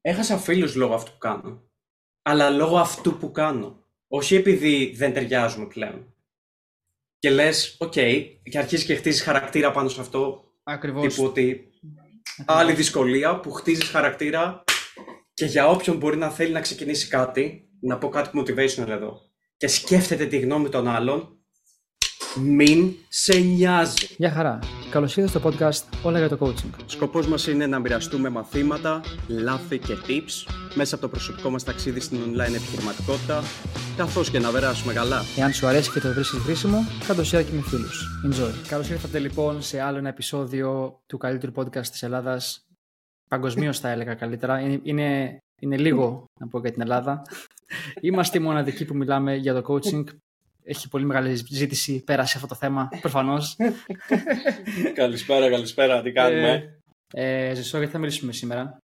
έχασα φίλους λόγω αυτού που κάνω. Αλλά λόγω αυτού που κάνω. Όχι επειδή δεν ταιριάζουμε πλέον. Και λες, οκ, και αρχίζεις και χτίζεις χαρακτήρα πάνω σε αυτό. Ακριβώς. Τύπου ότι άλλη δυσκολία που χτίζεις χαρακτήρα και για όποιον μπορεί να θέλει να ξεκινήσει κάτι, να πω κάτι motivational εδώ, και σκέφτεται τη γνώμη των άλλων, μην σε νοιάζει. Γεια χαρά. Καλώς ήρθατε στο podcast Όλα για το Coaching. Σκοπός μας είναι να μοιραστούμε μαθήματα, λάθη και tips μέσα από το προσωπικό μας ταξίδι στην online επιχειρηματικότητα, καθώς και να περάσουμε καλά. Εάν σου αρέσει και το βρίσκεις χρήσιμο, κάτω share και με φίλους. Enjoy. Καλώς ήρθατε λοιπόν σε άλλο ένα επεισόδιο του καλύτερου podcast της Ελλάδας. Παγκοσμίως θα έλεγα καλύτερα. Είναι, είναι, είναι λίγο να πω για την Ελλάδα. Είμαστε οι μοναδικοί που μιλάμε για το coaching. Έχει πολύ μεγάλη ζήτηση πέρα σε αυτό το θέμα, προφανώς. καλησπέρα, καλησπέρα, τι κάνουμε; Ε, ε, Ζησό, γιατί θα μιλήσουμε σήμερα.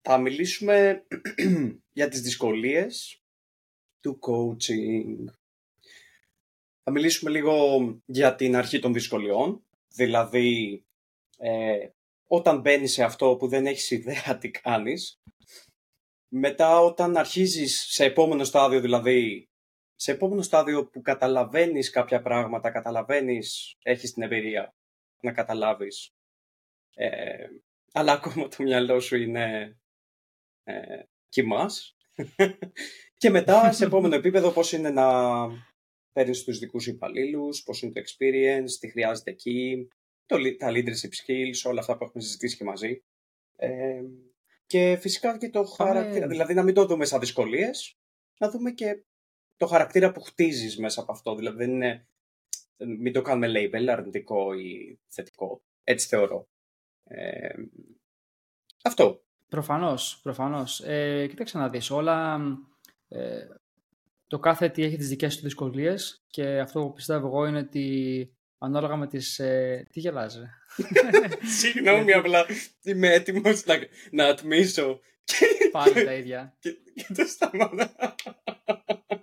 Θα μιλήσουμε για τις δυσκολίες του coaching. Θα μιλήσουμε λίγο για την αρχή των δυσκολιών, δηλαδή ε, όταν μπαίνεις σε αυτό που δεν έχεις ιδέα τι κάνεις, μετά όταν αρχίζεις σε επόμενο στάδιο, δηλαδή σε επόμενο στάδιο που καταλαβαίνεις κάποια πράγματα, καταλαβαίνεις, έχεις την εμπειρία να καταλάβεις, ε, αλλά ακόμα το μυαλό σου είναι ε, κοιμάς. και μετά σε επόμενο επίπεδο πώς είναι να παίρνεις τους δικούς υπαλλήλους, πώς είναι το experience, τι χρειάζεται εκεί, το, τα leadership skills, όλα αυτά που έχουμε συζητήσει και μαζί. Ε, και φυσικά και το χαρακτήρα, δηλαδή να μην το δούμε σαν δυσκολίες, να δούμε και το χαρακτήρα που χτίζεις μέσα από αυτό. Δηλαδή δεν είναι, μην το κάνουμε label, αρνητικό ή θετικό. Έτσι θεωρώ. Ε, αυτό. Προφανώς, προφανώς. Ε, κοίταξε να δεις, όλα, ε, το κάθε τι έχει τις δικές του δυσκολίες και αυτό που πιστεύω εγώ είναι ότι ανάλογα με τις... Ε, τι γελάζει. Συγγνώμη, απλά είμαι έτοιμος να, να ατμίσω. Πάλι τα ίδια. Και, και το σταματά.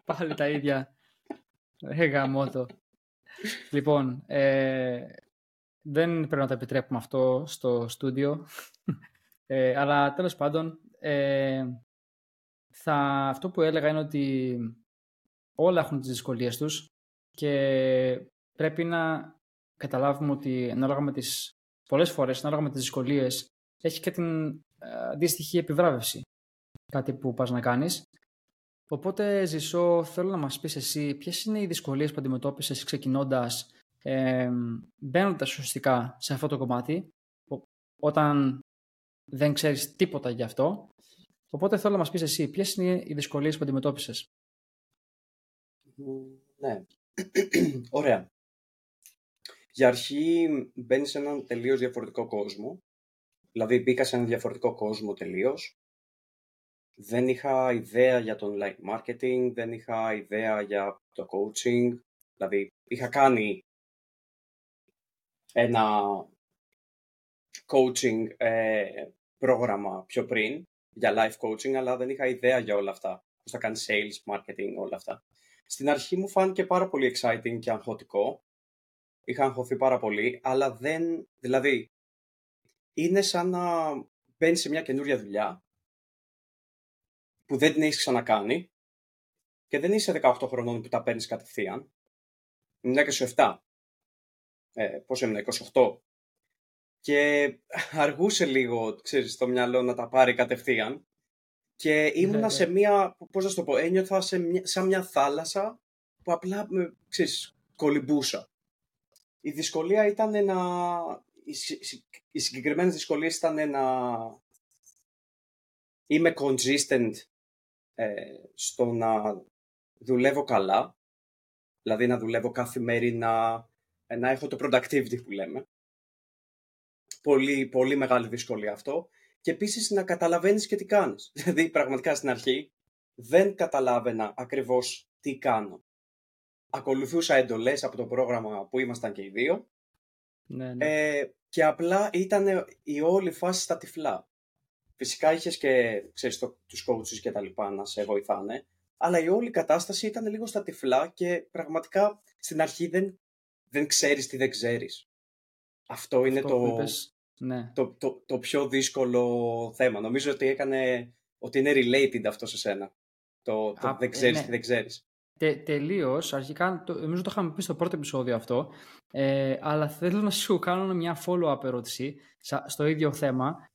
Πάλι τα ίδια. Ε, γαμώτο. Λοιπόν, ε, δεν πρέπει να το επιτρέπουμε αυτό στο στούντιο. Ε, αλλά τέλος πάντων, ε, θα, αυτό που έλεγα είναι ότι όλα έχουν τις δυσκολίες τους και πρέπει να καταλάβουμε ότι ανάλογα με τις, πολλές φορές, ανάλογα με τις δυσκολίες, έχει και την ε, αντίστοιχη επιβράβευση κάτι που πας να κάνεις. Οπότε, Ζησό, θέλω να μας πεις εσύ ποιες είναι οι δυσκολίες που αντιμετώπισες ξεκινώντας, ε, μπαίνοντας ουσιαστικά σε αυτό το κομμάτι, όταν δεν ξέρεις τίποτα γι' αυτό. Οπότε θέλω να μας πεις εσύ ποιες είναι οι δυσκολίες που αντιμετώπισες; Ναι. Ωραία. Για αρχή μπαίνει σε έναν τελείως διαφορετικό κόσμο. Δηλαδή μπήκα σε έναν διαφορετικό κόσμο τελείως. Δεν είχα ιδέα για το online marketing, δεν είχα ιδέα για το coaching. Δηλαδή είχα κάνει ένα coaching ε, πρόγραμμα πιο πριν για live coaching, αλλά δεν είχα ιδέα για όλα αυτά. Πώς θα κάνει sales, marketing, όλα αυτά. Στην αρχή μου φάνηκε πάρα πολύ exciting και αγχωτικό. Είχα αγχωθεί πάρα πολύ, αλλά δεν... Δηλαδή, είναι σαν να μπαίνεις σε μια καινούρια δουλειά που δεν την έχεις ξανακάνει και δεν είσαι 18 χρονών που τα παίρνεις κατευθείαν. Ήμουν και σου 7. Ε, πώς ήμουν, 28. Και αργούσε λίγο, ξέρεις, το μυαλό να τα πάρει κατευθείαν. Και ήμουνα ναι, σε ναι. μια, πώς να το πω, ένιωθα σε μια, σαν μια θάλασσα που απλά, ξέρεις, κολυμπούσα. Η δυσκολία ήταν να... Οι συγκεκριμένες δυσκολίες ήταν να είμαι consistent ε, στο να δουλεύω καλά, δηλαδή να δουλεύω καθημερινά, να έχω το productivity που λέμε. Πολύ, πολύ μεγάλη δυσκολία αυτό. Και επίσης να καταλαβαίνεις και τι κάνεις. Δηλαδή πραγματικά στην αρχή δεν καταλάβαινα ακριβώς τι κάνω. Ακολουθούσα εντολές από το πρόγραμμα που ήμασταν και οι δύο ναι, ναι. Ε, και απλά ήταν η όλη φάση στα τυφλά. Φυσικά είχες και ξέρεις, το, τους coaches και τα λοιπά να σε βοηθάνε, αλλά η όλη κατάσταση ήταν λίγο στα τυφλά και πραγματικά στην αρχή δεν, δεν ξέρεις τι δεν ξέρεις. Αυτό είναι Αυτό το... Που είπες, Ναι. Το, το, το πιο δύσκολο θέμα. Νομίζω ότι έκανε ότι είναι related αυτό σε σένα. Το, το Α, δεν ε, ξέρεις ναι. τι δεν ξέρεις. Τε, Τελείως. Αρχικά, το, νομίζω το είχαμε πει στο πρώτο επεισόδιο αυτό. Ε, αλλά θέλω να σου κάνω μια follow-up ερώτηση σα- στο ίδιο θέμα.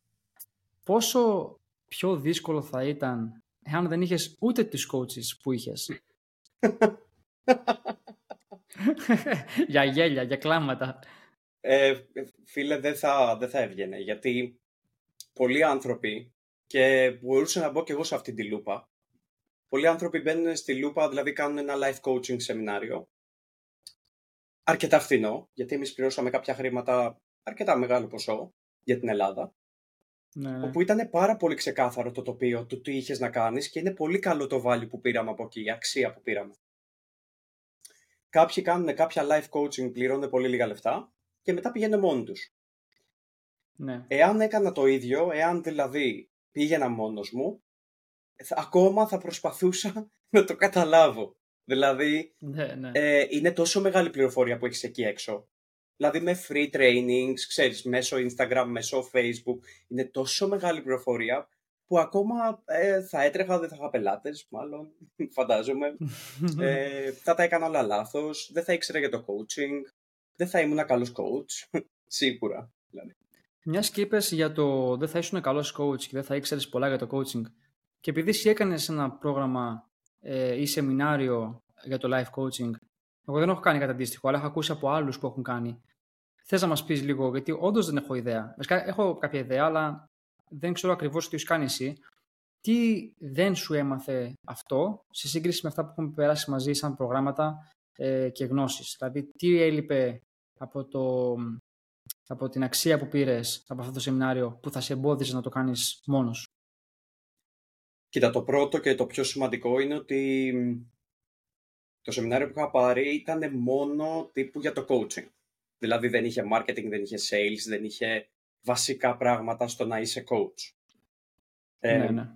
Πόσο πιο δύσκολο θα ήταν εάν δεν είχες ούτε τις coaches που είχες; για γέλια, για κλάματα. Ε, φίλε, δεν θα, δεν θα έβγαινε, γιατί πολλοί άνθρωποι, και μπορούσα να μπω και εγώ σε αυτή τη λούπα, πολλοί άνθρωποι μπαίνουν στη λούπα, δηλαδή κάνουν ένα life coaching σεμινάριο, αρκετά φθηνό, γιατί εμείς πληρώσαμε κάποια χρήματα, αρκετά μεγάλο ποσό για την Ελλάδα, Ναι, ναι. όπου ήταν πάρα πολύ ξεκάθαρο το τοπίο του τι είχες να κάνεις και είναι πολύ καλό το value που πήραμε από εκεί, η αξία που πήραμε. Κάποιοι κάνουν κάποια life coaching, πληρώνουν πολύ λίγα λεφτά και μετά πηγαίνουν μόνοι τους. ναι. Εάν έκανα το ίδιο, εάν δηλαδή πήγαινα μόνος μου, θα- ακόμα θα προσπαθούσα να το καταλάβω. Δηλαδή, ναι, ναι. ε, είναι τόσο μεγάλη πληροφορία που έχεις εκεί έξω. Δηλαδή με free trainings, ξέρεις, μέσω Instagram, μέσω Facebook, είναι τόσο μεγάλη πληροφορία που ακόμα ε, θα έτρεχα, δεν θα είχα πελάτες, μάλλον, φαντάζομαι. Ε, θα τα έκανα όλα λάθος, δεν θα ήξερα για το coaching, δεν θα ήμουν καλός coach, σίγουρα. Δηλαδή. Μιας και είπες για το δεν θα ήσουν καλός coach και δεν θα ήξερες πολλά για το coaching. Και επειδή εσύ έκανες ένα πρόγραμμα ε, ή σεμινάριο για το life coaching, εγώ δεν έχω κάνει κάτι αντίστοιχο, αλλά έχω ακούσει από άλλους που έχουν κάνει. Θες να μας πεις λίγο, γιατί όντως δεν έχω ιδέα. Βασικά έχω κάποια ιδέα, αλλά δεν ξέρω ακριβώς τι έχεις κάνει εσύ. Τι δεν σου έμαθε αυτό σε σύγκριση με αυτά που έχουμε περάσει μαζί σαν προγράμματα ε, και γνώσεις; Δηλαδή, τι έλειπε από το, από την αξία που πήρες από αυτό το σεμινάριο που θα σε εμπόδιζε να το κάνεις μόνος σου; Κοίτα, το πρώτο και το πιο σημαντικό είναι ότι μ, το σεμινάριο που είχα πάρει ήταν μόνο τύπου για το coaching. Δηλαδή δεν είχε marketing, δεν είχε sales, δεν είχε βασικά πράγματα στο να είσαι coach. Ε, ναι, ναι.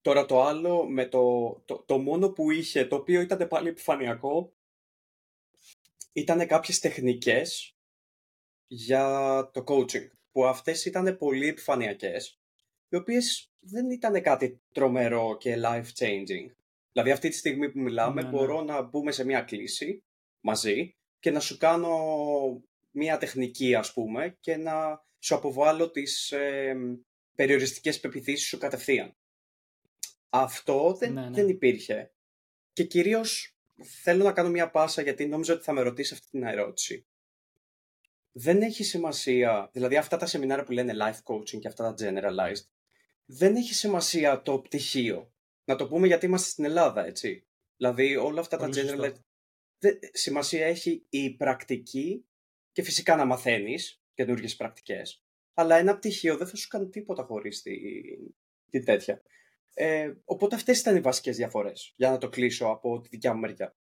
Τώρα το άλλο, με το, το, το μόνο που είχε, το οποίο ήταν πάλι επιφανειακό, ήταν κάποιες τεχνικές για το coaching, που αυτές ήταν πολύ επιφανειακές, οι οποίες δεν ήταν κάτι τρομερό και life-changing. Δηλαδή αυτή τη στιγμή που μιλάμε Ναι, ναι. μπορώ να μπούμε σε μια κλίση μαζί και να σου κάνω μια τεχνική ας πούμε και να σου αποβάλω τις ε, περιοριστικές πεπιθήσεις σου κατευθείαν. Αυτό δεν, Ναι, ναι. δεν υπήρχε. Και κυρίως θέλω να κάνω μια πάσα γιατί νόμιζα ότι θα με ρωτήσει αυτή την ερώτηση. Δεν έχει σημασία, δηλαδή αυτά τα σεμινάρια που λένε life coaching και αυτά τα generalized, δεν έχει σημασία το πτυχίο. Να το πούμε γιατί είμαστε στην Ελλάδα, έτσι. Δηλαδή όλα αυτά Πολύ τα σωστό. generalized... Δεν, σημασία έχει η πρακτική και φυσικά να μαθαίνεις καινούργιες πρακτικές. Αλλά ένα πτυχίο δεν θα σου κάνει τίποτα χωρίς την, την τέτοια. Ε, οπότε αυτές ήταν οι βασικές διαφορές, για να το κλείσω από τη δικιά μου μεριά.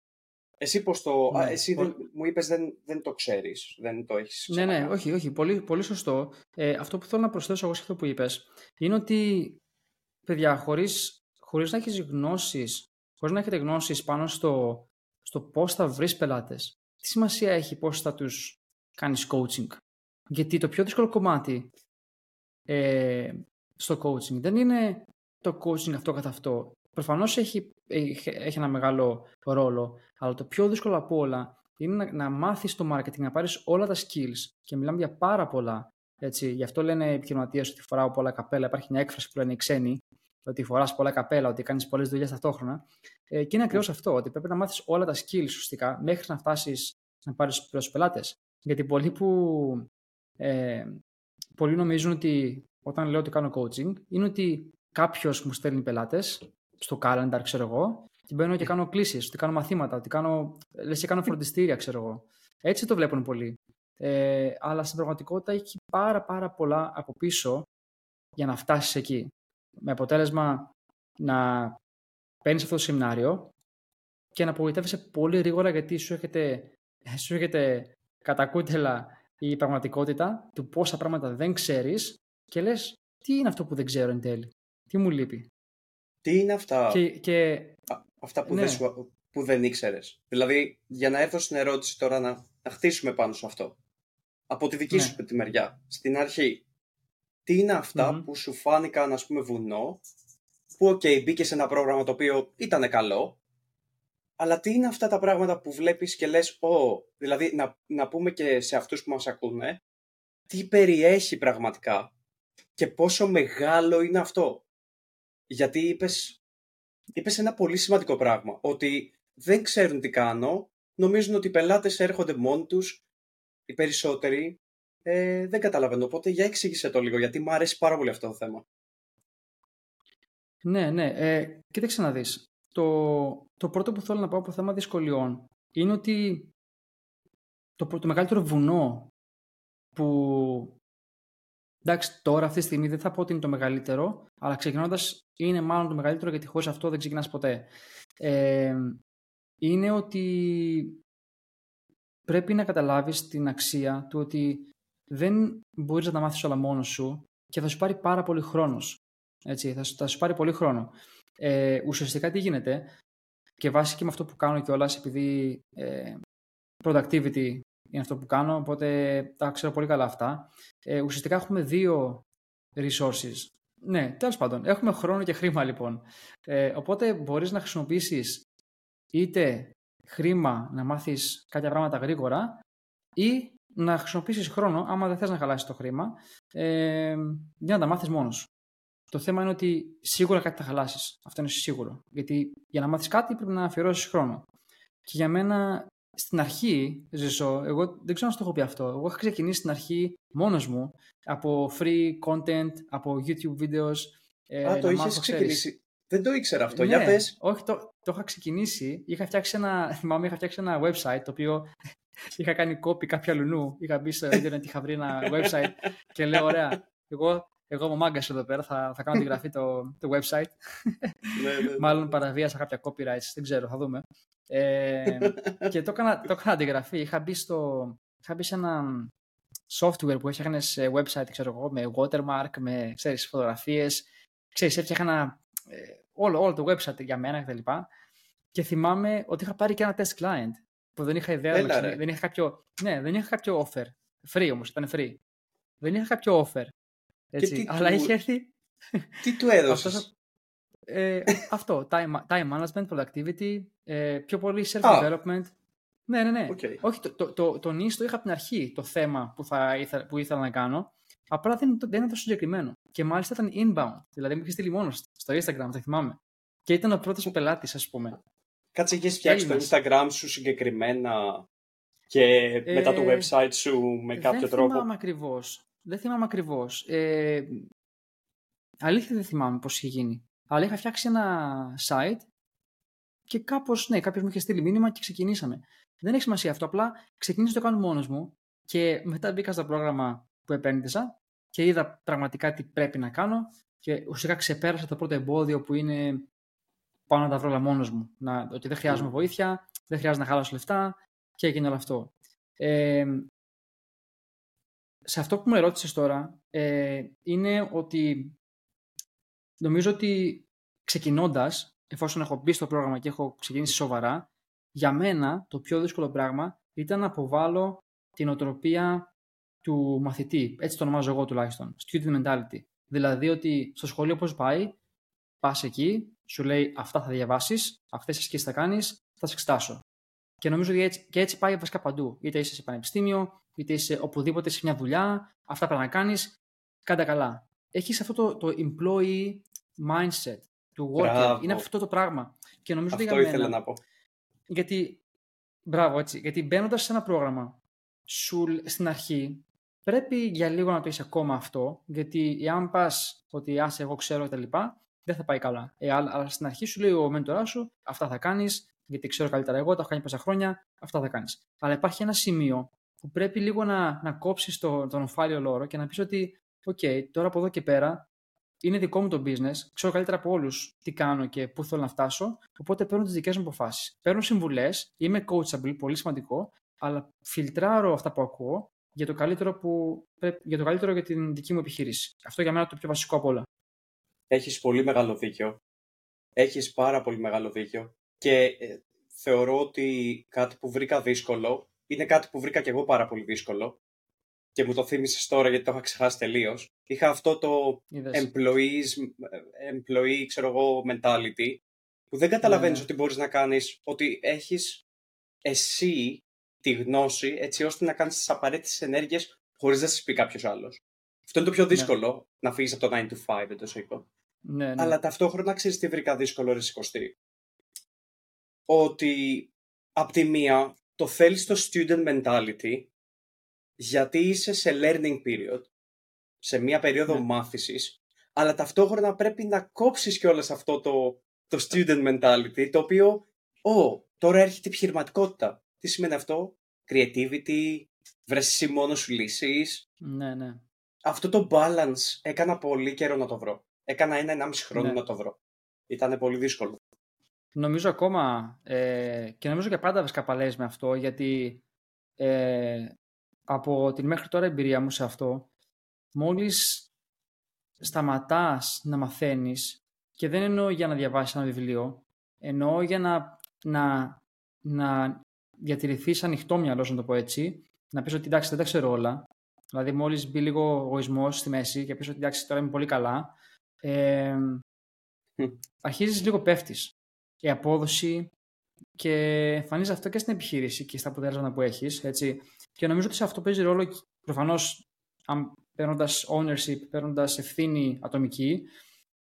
Εσύ πώς το... Ναι, α, εσύ πολύ- δεν, μου είπες δεν, δεν το ξέρεις, δεν το έχεις Ναι, ναι, ξανακάνει. όχι, όχι. Πολύ, πολύ σωστό. Ε, αυτό που θέλω να προσθέσω εγώ σε αυτό που είπες είναι ότι, παιδιά, χωρίς, χωρίς να έχεις γνώσεις, χωρίς να έχετε γνώσεις πάνω στο, στο πώς θα βρεις πελάτες, τι σημασία έχει πώς θα τους κάνεις coaching. Γιατί το πιο δύσκολο κομμάτι ε, στο coaching δεν είναι το coaching αυτό καθ' αυτό. Προφανώς έχει, έχει, έχει ένα μεγάλο ρόλο, αλλά το πιο δύσκολο από όλα είναι να, να μάθεις το marketing, να πάρεις όλα τα skills και μιλάμε για πάρα πολλά. Έτσι. Γι' αυτό λένε οι επιχειρηματίες ότι φοράω πολλά καπέλα. Υπάρχει μια έκφραση που λένε οι ξένοι, ότι φοράς πολλά καπέλα, ότι κάνεις πολλές δουλειές ταυτόχρονα. Ε, και είναι ακριβώς αυτό, ότι πρέπει να μάθεις όλα τα skills ουσιαστικά μέχρι να φτάσεις να πάρεις τους πελάτες. Γιατί πολλοί που ε, πολλοί νομίζουν ότι όταν λέω ότι κάνω coaching είναι ότι κάποιος μου στέλνει πελάτες στο calendar, ξέρω εγώ, και μπαίνω και κάνω κλήσεις, ότι κάνω μαθήματα, ότι κάνω, λες και κάνω φροντιστήρια, ξέρω εγώ. Έτσι το βλέπουν πολλοί. Ε, αλλά στην πραγματικότητα έχει πάρα πάρα πολλά από πίσω για να φτάσεις εκεί. Με αποτέλεσμα να παίρνεις αυτό το σεμινάριο και να απογοητεύεσαι πολύ γρήγορα γιατί σου έρχεται, σου έρχεται κατά κούτελα η πραγματικότητα του πόσα πράγματα δεν ξέρεις και λες τι είναι αυτό που δεν ξέρω εν τέλει; Τι μου λείπει; Τι είναι αυτά, Και, και α- αυτά που, ναι. δεν σου, που δεν ήξερες. Δηλαδή, για να έρθω στην ερώτηση τώρα να, να χτίσουμε πάνω σε αυτό. Από τη δική Ναι. σου τη μεριά, στην αρχή. Τι είναι αυτά Μμμ. που σου φάνηκαν, ας πούμε, βουνό, που, οκ, μπήκε σε ένα πρόγραμμα το οποίο ήταν καλό, αλλά τι είναι αυτά τα πράγματα που βλέπεις και λες, «Ω, δηλαδή να, να πούμε και σε αυτούς που μας ακούνε, τι περιέχει πραγματικά και πόσο μεγάλο είναι αυτό. Γιατί είπες, είπες ένα πολύ σημαντικό πράγμα, ότι δεν ξέρουν τι κάνω, νομίζουν ότι οι πελάτες έρχονται μόνοι τους, οι περισσότεροι, ε, δεν καταλαβαίνω. Οπότε για εξήγησε το λίγο, γιατί μου αρέσει πάρα πολύ αυτό το θέμα. Ναι, ναι. Ε, κοίταξε να δεις. Το, το πρώτο που θέλω να πω από θέμα δυσκολιών είναι ότι το, πρω- το μεγαλύτερο βουνό που εντάξει τώρα αυτή τη στιγμή δεν θα πω ότι είναι το μεγαλύτερο αλλά ξεκινώντας είναι μάλλον το μεγαλύτερο γιατί χωρίς αυτό δεν ξεκινάς ποτέ. Ε, είναι ότι πρέπει να καταλάβεις την αξία του ότι δεν μπορείς να τα μάθεις όλα μόνος σου και θα σου πάρει πάρα πολύ χρόνος. Έτσι, θα, σου, θα σου πάρει πολύ χρόνο. Ε, ουσιαστικά τι γίνεται και βάσει και με αυτό που κάνω κιόλας, επειδή ε, productivity είναι αυτό που κάνω, οπότε τα ξέρω πολύ καλά αυτά. Ε, ουσιαστικά έχουμε δύο resources. Ναι, τέλος πάντων, έχουμε χρόνο και χρήμα λοιπόν. Ε, οπότε μπορείς να χρησιμοποιήσεις είτε χρήμα να μάθεις κάποια πράγματα γρήγορα ή να χρησιμοποιήσεις χρόνο, άμα δεν θες να χαλάσεις το χρήμα, ε, για να τα μάθεις μόνος σου. Το θέμα είναι ότι σίγουρα κάτι θα χαλάσεις. Αυτό είναι σίγουρο. Γιατί για να μάθεις κάτι πρέπει να αφιερώσεις χρόνο. Και για μένα στην αρχή, Ζησό, εγώ δεν ξέρω αν το έχω πει αυτό. Εγώ είχα ξεκινήσει στην αρχή μόνος μου από free content, από YouTube videos. Ε, Α, το να είχες μάθω, ξέρεις. ξεκινήσει. Δεν το ήξερα αυτό. Ναι, Για πες. Όχι, το, το είχα ξεκινήσει. Είχα φτιάξει ένα, θυμάμαι, είχα φτιάξει ένα website το οποίο είχα κάνει copy κάποια λουνού. Είχα μπει στο internet, είχα βρει ένα website και λέω: Ωραία, εγώ, εγώ είμαι μάγκας εδώ πέρα. Θα, θα κάνω τη γραφή το, το website. ναι, ναι, ναι. Μάλλον παραβίασα κάποια copyrights, δεν ξέρω, θα δούμε. Ε, και το έκανα, το έκανα αντιγραφή. Είχα μπει, στο, είχα μπει σε ένα software που έφτιαχνε σε website, ξέρω εγώ, με watermark, με ξέρεις, φωτογραφίες. Ξέρεις, έφτιαχνα ε, όλο, όλο το website για μένα κτλ. Και, και θυμάμαι ότι είχα πάρει και ένα test client που δεν είχα ιδέα. Έλα, εντάξει, ρε. δεν είχα κάποιο, ναι, δεν είχα κάποιο offer. Free όμως, ήταν free. Δεν είχα κάποιο offer. Έτσι, τι αλλά του- είχε έρθει Τι του έδωσες; αυτός, ε, αυτό, time, time management, productivity, ε, πιο πολύ self-development. Ναι, ναι, ναι. Οκ. Όχι, το, το, το, το niche το είχα από την αρχή, το θέμα που, θα ήθελα, που ήθελα να κάνω. Απλά δεν, δεν ήταν τόσο συγκεκριμένο. Και μάλιστα ήταν inbound. Δηλαδή μου είχε στείλει μόνος στο Instagram, θα θυμάμαι. Και ήταν ο πρώτος πελάτης, ας πούμε. Κάτσε, είχες φτιάξει το Έλληνας. Instagram σου συγκεκριμένα και μετά το Ε, website σου με κάποιο δεν τρόπο; θυμάμαι ακριβώς. Δεν θυμάμαι ακριβώς. Ε, αλήθεια δεν θυμάμαι πώς είχε γίνει. Αλλά είχα φτιάξει ένα site και κάπως, ναι, κάποιος μου είχε στείλει μήνυμα και ξεκινήσαμε. Δεν έχει σημασία αυτό. Απλά ξεκίνησα να το κάνω μόνος μου και μετά μπήκα στο πρόγραμμα που επένδυσα και είδα πραγματικά τι πρέπει να κάνω και ουσιαστικά ξεπέρασα το πρώτο εμπόδιο που είναι πάω να τα βρω όλα μόνος μου. Να, ότι δεν χρειάζομαι Μμ. βοήθεια, δεν χρειάζεται να χαλάσω λεφτά και έγινε όλο αυτό. Ε, σε αυτό που με ρώτησες τώρα ε, είναι ότι νομίζω ότι ξεκινώντας, εφόσον έχω μπει στο πρόγραμμα και έχω ξεκινήσει σοβαρά, για μένα το πιο δύσκολο πράγμα ήταν να αποβάλω την οτροπία του μαθητή. Έτσι το ονομάζω εγώ τουλάχιστον. Student mentality. Δηλαδή ότι στο σχολείο πώς πάει, πας εκεί, σου λέει αυτά θα διαβάσεις, αυτές τις ασκήσεις θα κάνεις, θα σε εξετάσω. Και νομίζω ότι έτσι, και έτσι πάει βασικά παντού. Είτε είσαι σε πανεπιστήμιο, είτε είσαι οπουδήποτε σε μια δουλειά, αυτά πρέπει να κάνεις, κάντα καλά. Έχεις αυτό το, το employee mindset του worker. Μπράβο. Είναι αυτό το πράγμα. Και νομίζω ότι Αυτό για ήθελα μένα, να πω. γιατί, μπράβο έτσι, γιατί μπαίνοντας σε ένα πρόγραμμα, σου, στην αρχή πρέπει για λίγο να το είσαι ακόμα αυτό, γιατί εάν πας ότι άσε εγώ ξέρω κτλ. δεν θα πάει καλά. Ε, αλλά, αλλά στην αρχή σου λέει ο μέντοράς σου, αυτά θα κάνεις, γιατί ξέρω καλύτερα εγώ, τα έχω κάνει πόσα χρόνια, αυτά θα κάνεις. Αλλά υπάρχει ένα σημείο που πρέπει λίγο να, να κόψεις το, τον ομφάλιο λόρο και να πεις ότι, OK, τώρα από εδώ και πέρα είναι δικό μου το business, ξέρω καλύτερα από όλους τι κάνω και πού θέλω να φτάσω, οπότε παίρνω τις δικές μου αποφάσεις. Παίρνω συμβουλές, είμαι coachable, πολύ σημαντικό, αλλά φιλτράρω αυτά που ακούω για το καλύτερο, που, πρέπει- για, το καλύτερο για την δική μου επιχείρηση. Αυτό για μένα το πιο βασικό απ' όλα. Έχεις πολύ μεγάλο δίκιο. Έχεις πάρα πολύ μεγάλο δίκιο. Και ε, θεωρώ ότι κάτι που βρήκα δύσκολο είναι κάτι που βρήκα και εγώ πάρα πολύ δύσκολο. και μου το θύμισες τώρα γιατί το είχα ξεχάσει τελείως. Είχα αυτό το employees, employee, ξέρω εγώ, mentality, που δεν καταλαβαίνεις ναι. ότι μπορείς να κάνεις, ότι έχεις εσύ τη γνώση έτσι ώστε να κάνεις τις απαραίτητες ενέργειες χωρίς να σα πει κάποιος άλλος. Αυτό είναι το πιο ναι. δύσκολο, ναι. να φύγεις από το 9 to 5 εντός είπα. Ναι, ναι. Αλλά ταυτόχρονα ξέρεις τι βρήκα δύσκολο, ρε σηκωστή. Ότι απ' τη μία το θέλεις το student mentality γιατί είσαι σε learning period, σε μία περίοδο ναι. μάθησης, αλλά ταυτόχρονα πρέπει να κόψεις κιόλας αυτό το, το student mentality, το οποίο, ω, τώρα έρχεται η επιχειρηματικότητα. Τι σημαίνει αυτό; Creativity, βρες εσύ μόνο σου λύσεις. Ναι, ναι. Αυτό το balance έκανα πολύ καιρό να το βρω. Έκανα ένα-ενάμιση χρόνο ναι. να το βρω. Ήταν πολύ δύσκολο. Νομίζω ακόμα ε, και νομίζω και πάντα βασικά με αυτό γιατί ε, από την μέχρι τώρα εμπειρία μου σε αυτό μόλις σταματάς να μαθαίνεις και δεν εννοώ για να διαβάσεις ένα βιβλίο εννοώ για να, να, να διατηρηθείς ανοιχτό μυαλό, να το πω έτσι να πεις ότι εντάξει δεν τα ξέρω όλα. Δηλαδή μόλις μπει λίγο ο εγωισμός στη μέση και πεις ότι εντάξει τώρα είμαι πολύ καλά ε, αρχίζεις λίγο πέφτεις η απόδοση και εμφανίζει αυτό και στην επιχείρηση και στα αποτέλεσματα που έχεις. Έτσι. Και νομίζω ότι σε αυτό παίζει ρόλο προφανώς παίρνοντας ownership, παίρνοντας ευθύνη ατομική,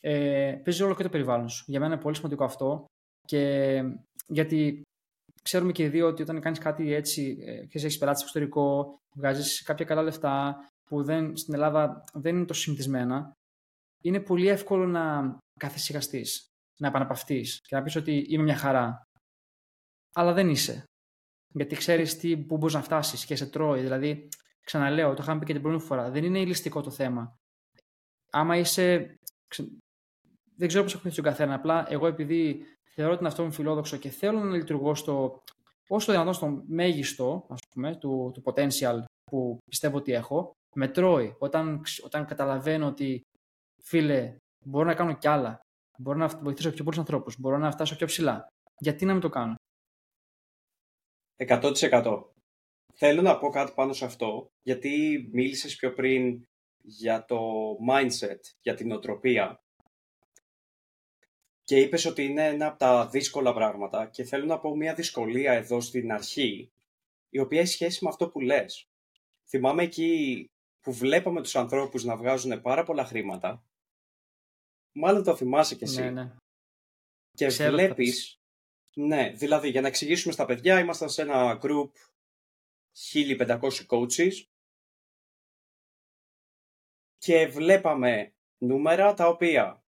ε, παίζει ρόλο και το περιβάλλον σου. Για μένα είναι πολύ σημαντικό αυτό. Και γιατί ξέρουμε και οι δύο ότι όταν κάνεις κάτι έτσι ε, και έχεις περάσει στο εξωτερικό, βγάζεις κάποια καλά λεφτά που δεν, στην Ελλάδα δεν είναι τόσο συνηθισμένα, είναι πολύ εύκολο να καθησυχαστείς να επαναπαυτείς και να πεις ότι είμαι μια χαρά. Αλλά δεν είσαι. Γιατί ξέρεις τι, πού μπορείς να φτάσεις και σε τρώει. Δηλαδή, ξαναλέω, το είχαμε πει και την προηγούμενη φορά, δεν είναι ηλιστικό το θέμα. Άμα είσαι. Δεν ξέρω πώς έχει τον καθένα. Απλά εγώ επειδή θεωρώ την αυτό μου φιλόδοξο και θέλω να λειτουργώ στο όσο το δυνατόν στο μέγιστο ας πούμε, του, του potential που πιστεύω ότι έχω, με τρώει. Όταν, όταν καταλαβαίνω ότι φίλε, μπορώ να κάνω κι άλλα Μπορώ να βοηθήσω πιο πολλούς ανθρώπους. Μπορώ να φτάσω πιο ψηλά. Γιατί να μην το κάνω; 100%. Θέλω να πω κάτι πάνω σε αυτό, γιατί μίλησες πιο πριν για το mindset, για την οτροπία και είπες ότι είναι ένα από τα δύσκολα πράγματα και θέλω να πω μια δυσκολία εδώ στην αρχή, η οποία έχει σχέση με αυτό που λες. Θυμάμαι εκεί που βλέπαμε τους ανθρώπους να βγάζουν πάρα πολλά χρήματα Μάλλον το θυμάσαι κι εσύ. Ναι, ναι. Και βλέπει. Ναι, δηλαδή για να εξηγήσουμε στα παιδιά, ήμασταν σε ένα group 1500 coaches και βλέπαμε νούμερα τα οποία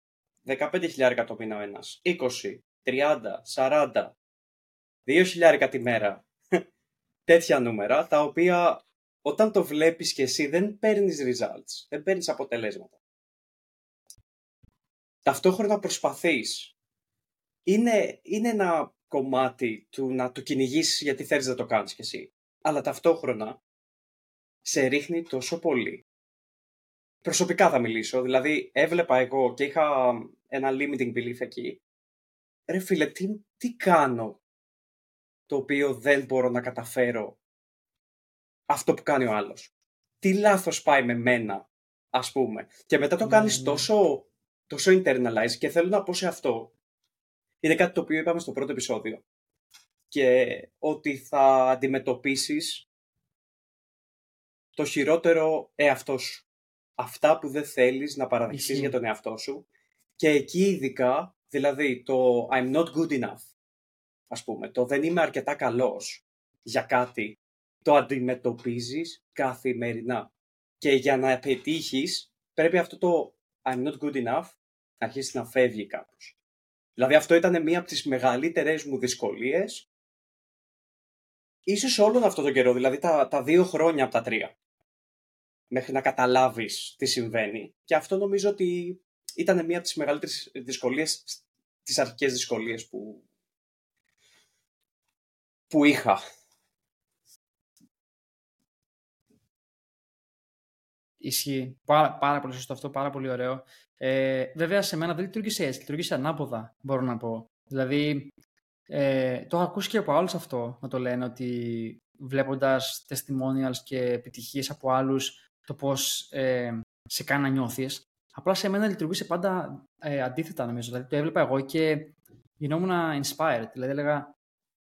15.000 το μήνα ο ένας, 20, 30, 40, 2.000 τη μέρα, τέτοια νούμερα, τα οποία όταν το βλέπεις και εσύ δεν παίρνεις results, δεν παίρνεις αποτελέσματα ταυτόχρονα προσπαθείς. Είναι, είναι ένα κομμάτι του να το κυνηγήσεις γιατί θέλεις να το κάνεις κι εσύ. Αλλά ταυτόχρονα σε ρίχνει τόσο πολύ. Προσωπικά θα μιλήσω, δηλαδή έβλεπα εγώ και είχα ένα limiting belief εκεί. Ρε φίλε, τι, τι κάνω το οποίο δεν μπορώ να καταφέρω αυτό που κάνει ο άλλος; Τι λάθος πάει με μένα, ας πούμε; Και μετά το ναι, κάνεις ναι. τόσο τόσο internalize και θέλω να πω σε αυτό. Είναι κάτι το οποίο είπαμε στο πρώτο επεισόδιο. Και ότι θα αντιμετωπίσεις το χειρότερο εαυτό σου. Αυτά που δεν θέλεις να παραδεχτείς για τον εαυτό σου. Και εκεί ειδικά, δηλαδή το I'm not good enough, ας πούμε, το δεν είμαι αρκετά καλός για κάτι, το αντιμετωπίζεις καθημερινά. Και για να πετύχεις, πρέπει αυτό το I'm not good enough αρχίσει να φεύγει κάπως. Δηλαδή αυτό ήταν μία από τις μεγαλύτερες μου δυσκολίες ίσως όλον αυτό το καιρό, δηλαδή τα, τα δύο χρόνια από τα τρία μέχρι να καταλάβεις τι συμβαίνει. Και αυτό νομίζω ότι ήταν μία από τις μεγαλύτερες δυσκολίες, τις αρχικές δυσκολίες που, που είχα Ισχύει. Πάρα, πάρα πολύ σωστό αυτό, πάρα πολύ ωραίο. Ε, βέβαια, σε μένα δεν λειτουργήσε έτσι. Λειτουργήσε ανάποδα, μπορώ να πω. Δηλαδή, ε, το έχω ακούσει και από άλλους αυτό να το λένε ότι βλέποντας testimonials και επιτυχίες από άλλους το πώς ε, σε κάνει να νιώθεις. Απλά σε μένα λειτουργήσε πάντα ε, αντίθετα νομίζω. Δηλαδή το έβλεπα εγώ και γινόμουν inspired. Δηλαδή έλεγα,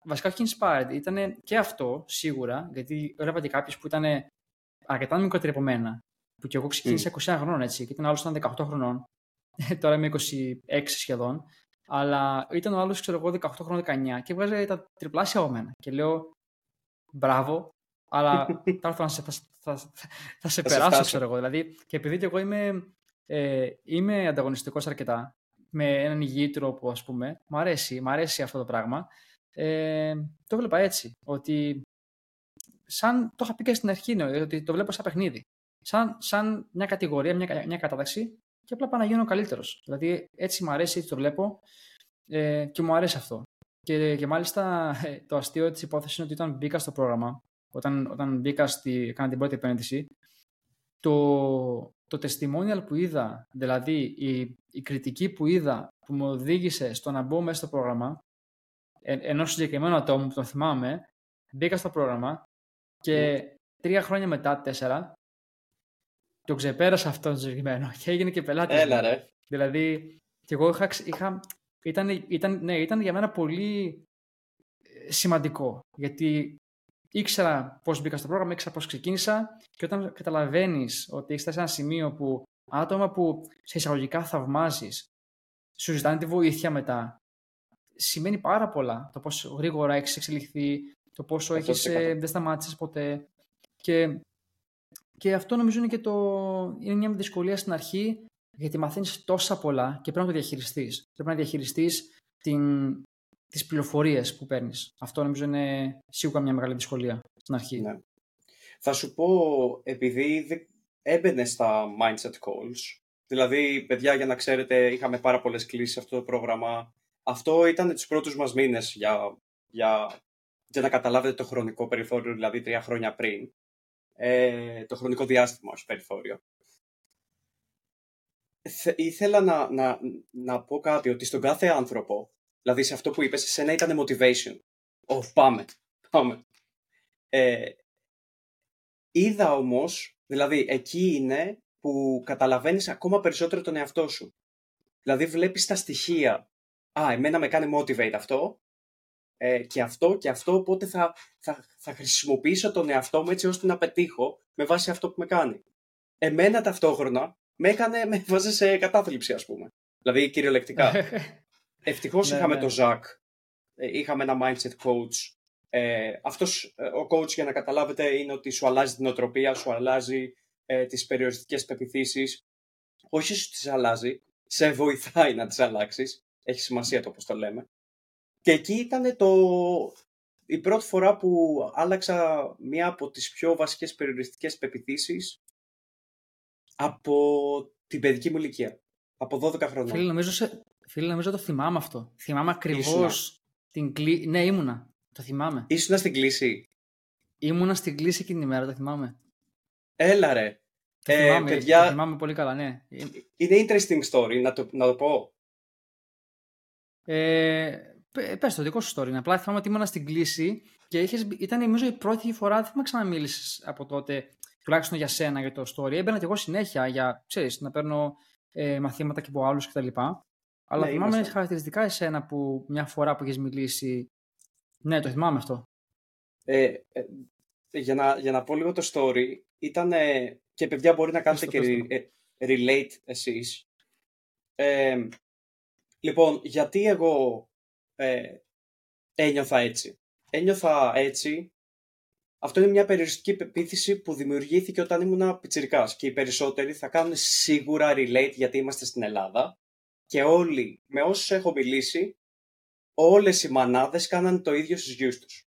βασικά όχι inspired, ήταν και αυτό σίγουρα, γιατί έβλεπα και κάποιους που ήταν αρκετά μικρότεροι από μένα. Που και εγώ ξεκίνησα mm. 20 χρονών έτσι, και ήταν άλλος ήταν 18 χρονών. Τώρα είμαι 26 σχεδόν. Αλλά ήταν ο άλλος, ξέρω εγώ, 18 χρόνια, 19 και βγάζει τα τριπλάσια από μένα. Και λέω, μπράβο, αλλά θα έρθω να σε, θα, θα, θα σε περάσω, ξέρω εγώ. Δηλαδή, και επειδή και εγώ είμαι, ε, είμαι ανταγωνιστικός αρκετά, με έναν υγιή τρόπο, ας πούμε, μου αρέσει, μου αρέσει αυτό το πράγμα. Ε, το βλέπα έτσι, ότι σαν το είχα πει και στην αρχή, ναι, ότι το βλέπω σαν παιχνίδι. Σαν, σαν μια κατηγορία, μια, μια κατάταξη και απλά πάω να γίνω καλύτερος. Δηλαδή έτσι μου αρέσει, έτσι το βλέπω ε, και μου αρέσει αυτό. Και, και μάλιστα ε, το αστείο της υπόθεσης είναι ότι όταν μπήκα στο πρόγραμμα, όταν, όταν μπήκα στη, έκανα την πρώτη επένδυση, το, το testimonial που είδα, δηλαδή η, η κριτική που είδα που μου οδήγησε στο να μπω μέσα στο πρόγραμμα, ε, ενός συγκεκριμένου ατόμου που τον θυμάμαι, μπήκα στο πρόγραμμα και τρία χρόνια μετά, τέσσερα, το ξεπέρασα αυτό το συγκεκριμένο και έγινε και πελάτης. Έλα ρε. Δηλαδή, και εγώ είχα, είχα ήταν, ήταν, ναι, ήταν για μένα πολύ ε, σημαντικό. Γιατί ήξερα πώς μπήκα στο πρόγραμμα, ήξερα πώς ξεκίνησα και όταν καταλαβαίνεις ότι έχεις φτάσει σε ένα σημείο που άτομα που σε εισαγωγικά θαυμάζεις σου ζητάνε τη βοήθεια μετά, σημαίνει πάρα πολλά το πόσο γρήγορα έχεις εξελιχθεί, το πόσο έχεις, ε, δεν σταμάτησες ποτέ. Και, και αυτό νομίζω είναι, και το, είναι μια δυσκολία στην αρχή γιατί μαθαίνεις τόσα πολλά και πρέπει να το διαχειριστείς. Πρέπει να διαχειριστείς τις πληροφορίες που παίρνεις. Αυτό νομίζω είναι σίγουρα μια μεγάλη δυσκολία στην αρχή. Ναι. Θα σου πω, επειδή έμπαινε στα mindset calls, δηλαδή, παιδιά, για να ξέρετε, είχαμε πάρα πολλές κλήσεις σε αυτό το πρόγραμμα. Αυτό ήταν τους πρώτους μας μήνες για, για, για να καταλάβετε το χρονικό περιθώριο, δηλαδή τρία χρόνια πριν. Ε, το χρονικό διάστημα, όχι περιθώριο ήθελα να, να, να πω κάτι, ότι στον κάθε άνθρωπο, δηλαδή σε αυτό που είπες, εσένα ήταν motivation. Ω, πάμε, πάμε. Ε, είδα όμως, δηλαδή εκεί είναι που καταλαβαίνεις ακόμα περισσότερο τον εαυτό σου. Δηλαδή βλέπεις τα στοιχεία. Α, εμένα με κάνει motivate αυτό ε, και αυτό και αυτό, οπότε θα, θα, θα χρησιμοποιήσω τον εαυτό μου έτσι ώστε να πετύχω με βάση αυτό που με κάνει. Εμένα ταυτόχρονα με έκανε, με βάζει σε κατάθλιψη, ας πούμε. Δηλαδή κυριολεκτικά. Ευτυχώς ναι, είχαμε ναι. το Ζακ, ε, είχαμε ένα mindset coach. Ε, αυτός ε, ο coach, για να καταλάβετε, είναι ότι σου αλλάζει την οτροπία, σου αλλάζει ε, τις περιοριστικές πεπιθήσεις. Όχι σου τις αλλάζει, σε βοηθάει να τις αλλάξεις. Έχει σημασία το πώς το λέμε. Και εκεί ήταν το... η πρώτη φορά που άλλαξα μία από τις πιο βασικές περιοριστικές πεπιθήσεις από την παιδική μου ηλικία. Από 12 χρόνια. Φίλε, νομίζω, σε... Φίλε, νομίζω το θυμάμαι αυτό. Θυμάμαι ακριβώς την κλίση. Ναι, ήμουνα. Το θυμάμαι. Ήσουνα στην κλίση. Ήμουνα στην κλίση εκείνη την ημέρα, το θυμάμαι. Έλα ρε. Το ε, θυμάμαι, παιδιά... το θυμάμαι πολύ καλά, ναι. Είναι interesting story, να το, να το πω. Ε, πες το δικό σου story. Απλά θυμάμαι ότι ήμουν στην κλίση και είχες, ήταν νομίζω η πρώτη φορά, δεν με ξαναμίλησες από τότε τουλάχιστον για σένα, για το story. Έμπαινα και εγώ συνέχεια για, ξέρεις, να παίρνω ε, μαθήματα και από άλλους κτλ. Αλλά ναι, θυμάμαι είμαστε. χαρακτηριστικά εσένα που μια φορά που έχει μιλήσει. Ναι, το θυμάμαι αυτό. Ε, ε, για, να, για να πω λίγο το story, ήταν. και παιδιά μπορεί να κάνετε και ε, relate εσείς. Ε, λοιπόν, γιατί εγώ ε, ένιωθα έτσι. Ένιωθα έτσι αυτό είναι μια περιοριστική πεποίθηση που δημιουργήθηκε όταν ήμουν πιτσιρικάς και οι περισσότεροι θα κάνουν σίγουρα relate γιατί είμαστε στην Ελλάδα και όλοι, με όσους έχω μιλήσει, όλες οι μανάδες κάναν το ίδιο στους γιους τους.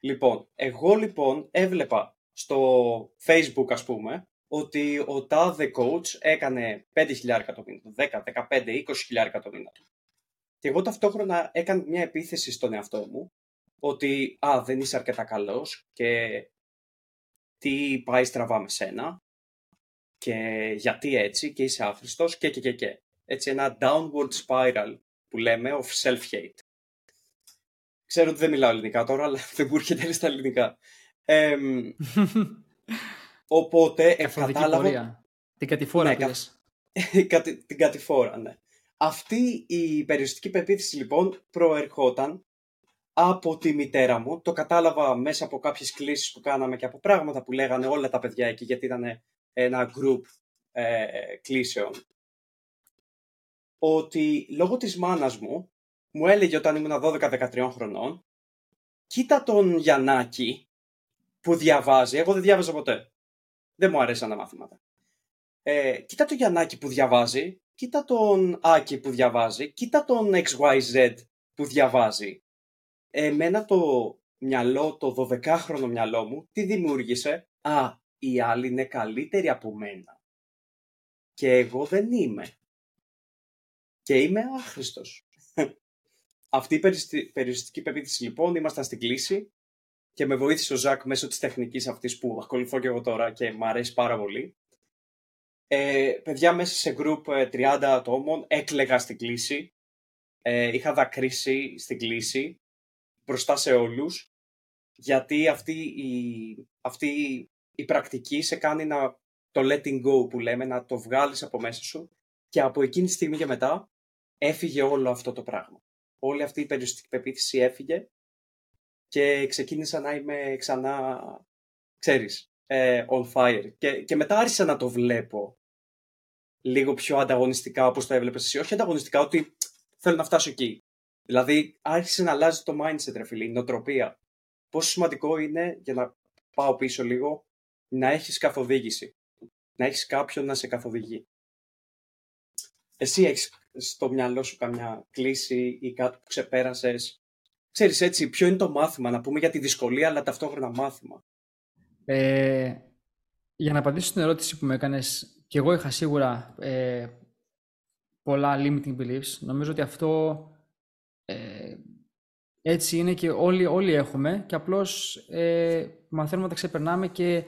Λοιπόν, εγώ λοιπόν έβλεπα στο facebook ας πούμε ότι ο τάδε coach έκανε 5.000 το μήνα, 10, 15, 20.000 το μήνα. Και εγώ ταυτόχρονα έκανα μια επίθεση στον εαυτό μου ότι α, δεν είσαι αρκετά καλός και τι πάει στραβά με σένα και γιατί έτσι και είσαι άχρηστος και και και και. Έτσι ένα downward spiral που λέμε of self-hate. ξέρω ότι δεν μιλάω ελληνικά τώρα, αλλά δεν μου έρχεται στα ελληνικά. Ε, οπότε κατάλαβα... Την κατηφόρα ναι, την κατηφόρα, ναι. Αυτή η περιοριστική πεποίθηση λοιπόν προερχόταν από τη μητέρα μου. Το κατάλαβα μέσα από κάποιες κλήσεις που κάναμε και από πράγματα που λέγανε όλα τα παιδιά εκεί, γιατί ήταν ένα group ε, κλήσεων. Ότι λόγω της μάνας μου, μου έλεγε όταν ήμουν 12-13 χρονών, κοίτα τον Γιαννάκη που διαβάζει. Εγώ δεν διάβαζα ποτέ. Δεν μου αρέσαν τα μάθηματα. Ε, κοίτα τον Γιαννάκη που διαβάζει, κοίτα τον Άκη που διαβάζει, κοίτα τον XYZ που διαβάζει. Εμένα το μυαλό, το 12χρονο μυαλό μου, τι δημιούργησε; Α, οι άλλοι είναι καλύτεροι από μένα. Και εγώ δεν είμαι. Και είμαι άχρηστος. Αυτή η περιοριστική πεποίθηση λοιπόν, ήμασταν στην κλίση και με βοήθησε ο Ζακ μέσω της τεχνικής αυτής που ακολουθώ και εγώ τώρα και μου αρέσει πάρα πολύ. Ε, παιδιά μέσα σε group 30 ε, ατόμων έκλεγα στην κλίση. Ε, είχα δακρύσει στην κλίση μπροστά σε όλους γιατί αυτή η, αυτή η πρακτική σε κάνει να το letting go που λέμε, να το βγάλεις από μέσα σου και από εκείνη τη στιγμή και μετά έφυγε όλο αυτό το πράγμα. Όλη αυτή η περιοριστική πεποίθηση έφυγε και ξεκίνησα να είμαι ξανά, ξέρεις, ε, on fire. Και, και μετά άρχισα να το βλέπω λίγο πιο ανταγωνιστικά όπως το έβλεπες εσύ. Όχι ανταγωνιστικά, ότι θέλω να φτάσω εκεί. Δηλαδή άρχισε να αλλάζει το mindset, ρε φίλε, η νοοτροπία. Πόσο σημαντικό είναι, για να πάω πίσω λίγο, να έχεις καθοδήγηση. Να έχεις κάποιον να σε καθοδηγεί. Εσύ έχεις στο μυαλό σου καμιά κλίση ή κάτι που ξεπέρασες; Ξέρεις έτσι, ποιο είναι το μάθημα, να πούμε για τη δυσκολία, αλλά ταυτόχρονα μάθημα. Ε, για να απαντήσω στην ερώτηση που με έκανες, και εγώ είχα σίγουρα ε, πολλά limiting beliefs. Νομίζω ότι αυτό ε, έτσι είναι και όλοι, όλοι έχουμε και απλώς ε, μαθαίνουμε να τα ξεπερνάμε και,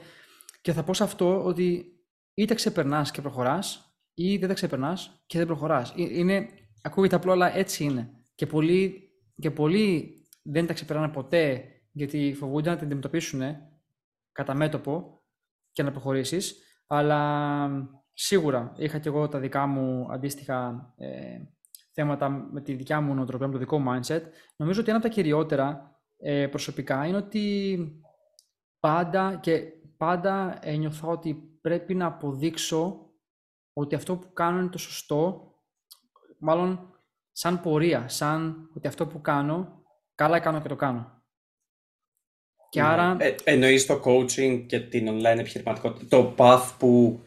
και θα πω σε αυτό ότι είτε ξεπερνάς και προχωράς ή δεν τα ξεπερνάς και δεν προχωράς. Ε, είναι, ακούγεται απλό, αλλά έτσι είναι. Και πολλοί, και πολλοί δεν τα ξεπερνάνε ποτέ γιατί φοβούνται να την αντιμετωπίσουν κατά μέτωπο και να προχωρήσεις. Αλλά σίγουρα είχα και εγώ τα δικά μου αντίστοιχα ε, θέματα με τη δικιά μου νοοτροπία, με το δικό μου mindset. Νομίζω ότι ένα από τα κυριότερα ε, προσωπικά είναι ότι πάντα και πάντα ένιωθα ότι πρέπει να αποδείξω ότι αυτό που κάνω είναι το σωστό, μάλλον σαν πορεία, σαν ότι αυτό που κάνω, καλά κάνω και το κάνω. Και άρα... Ε, εννοείς το coaching και την online επιχειρηματικότητα, το path που,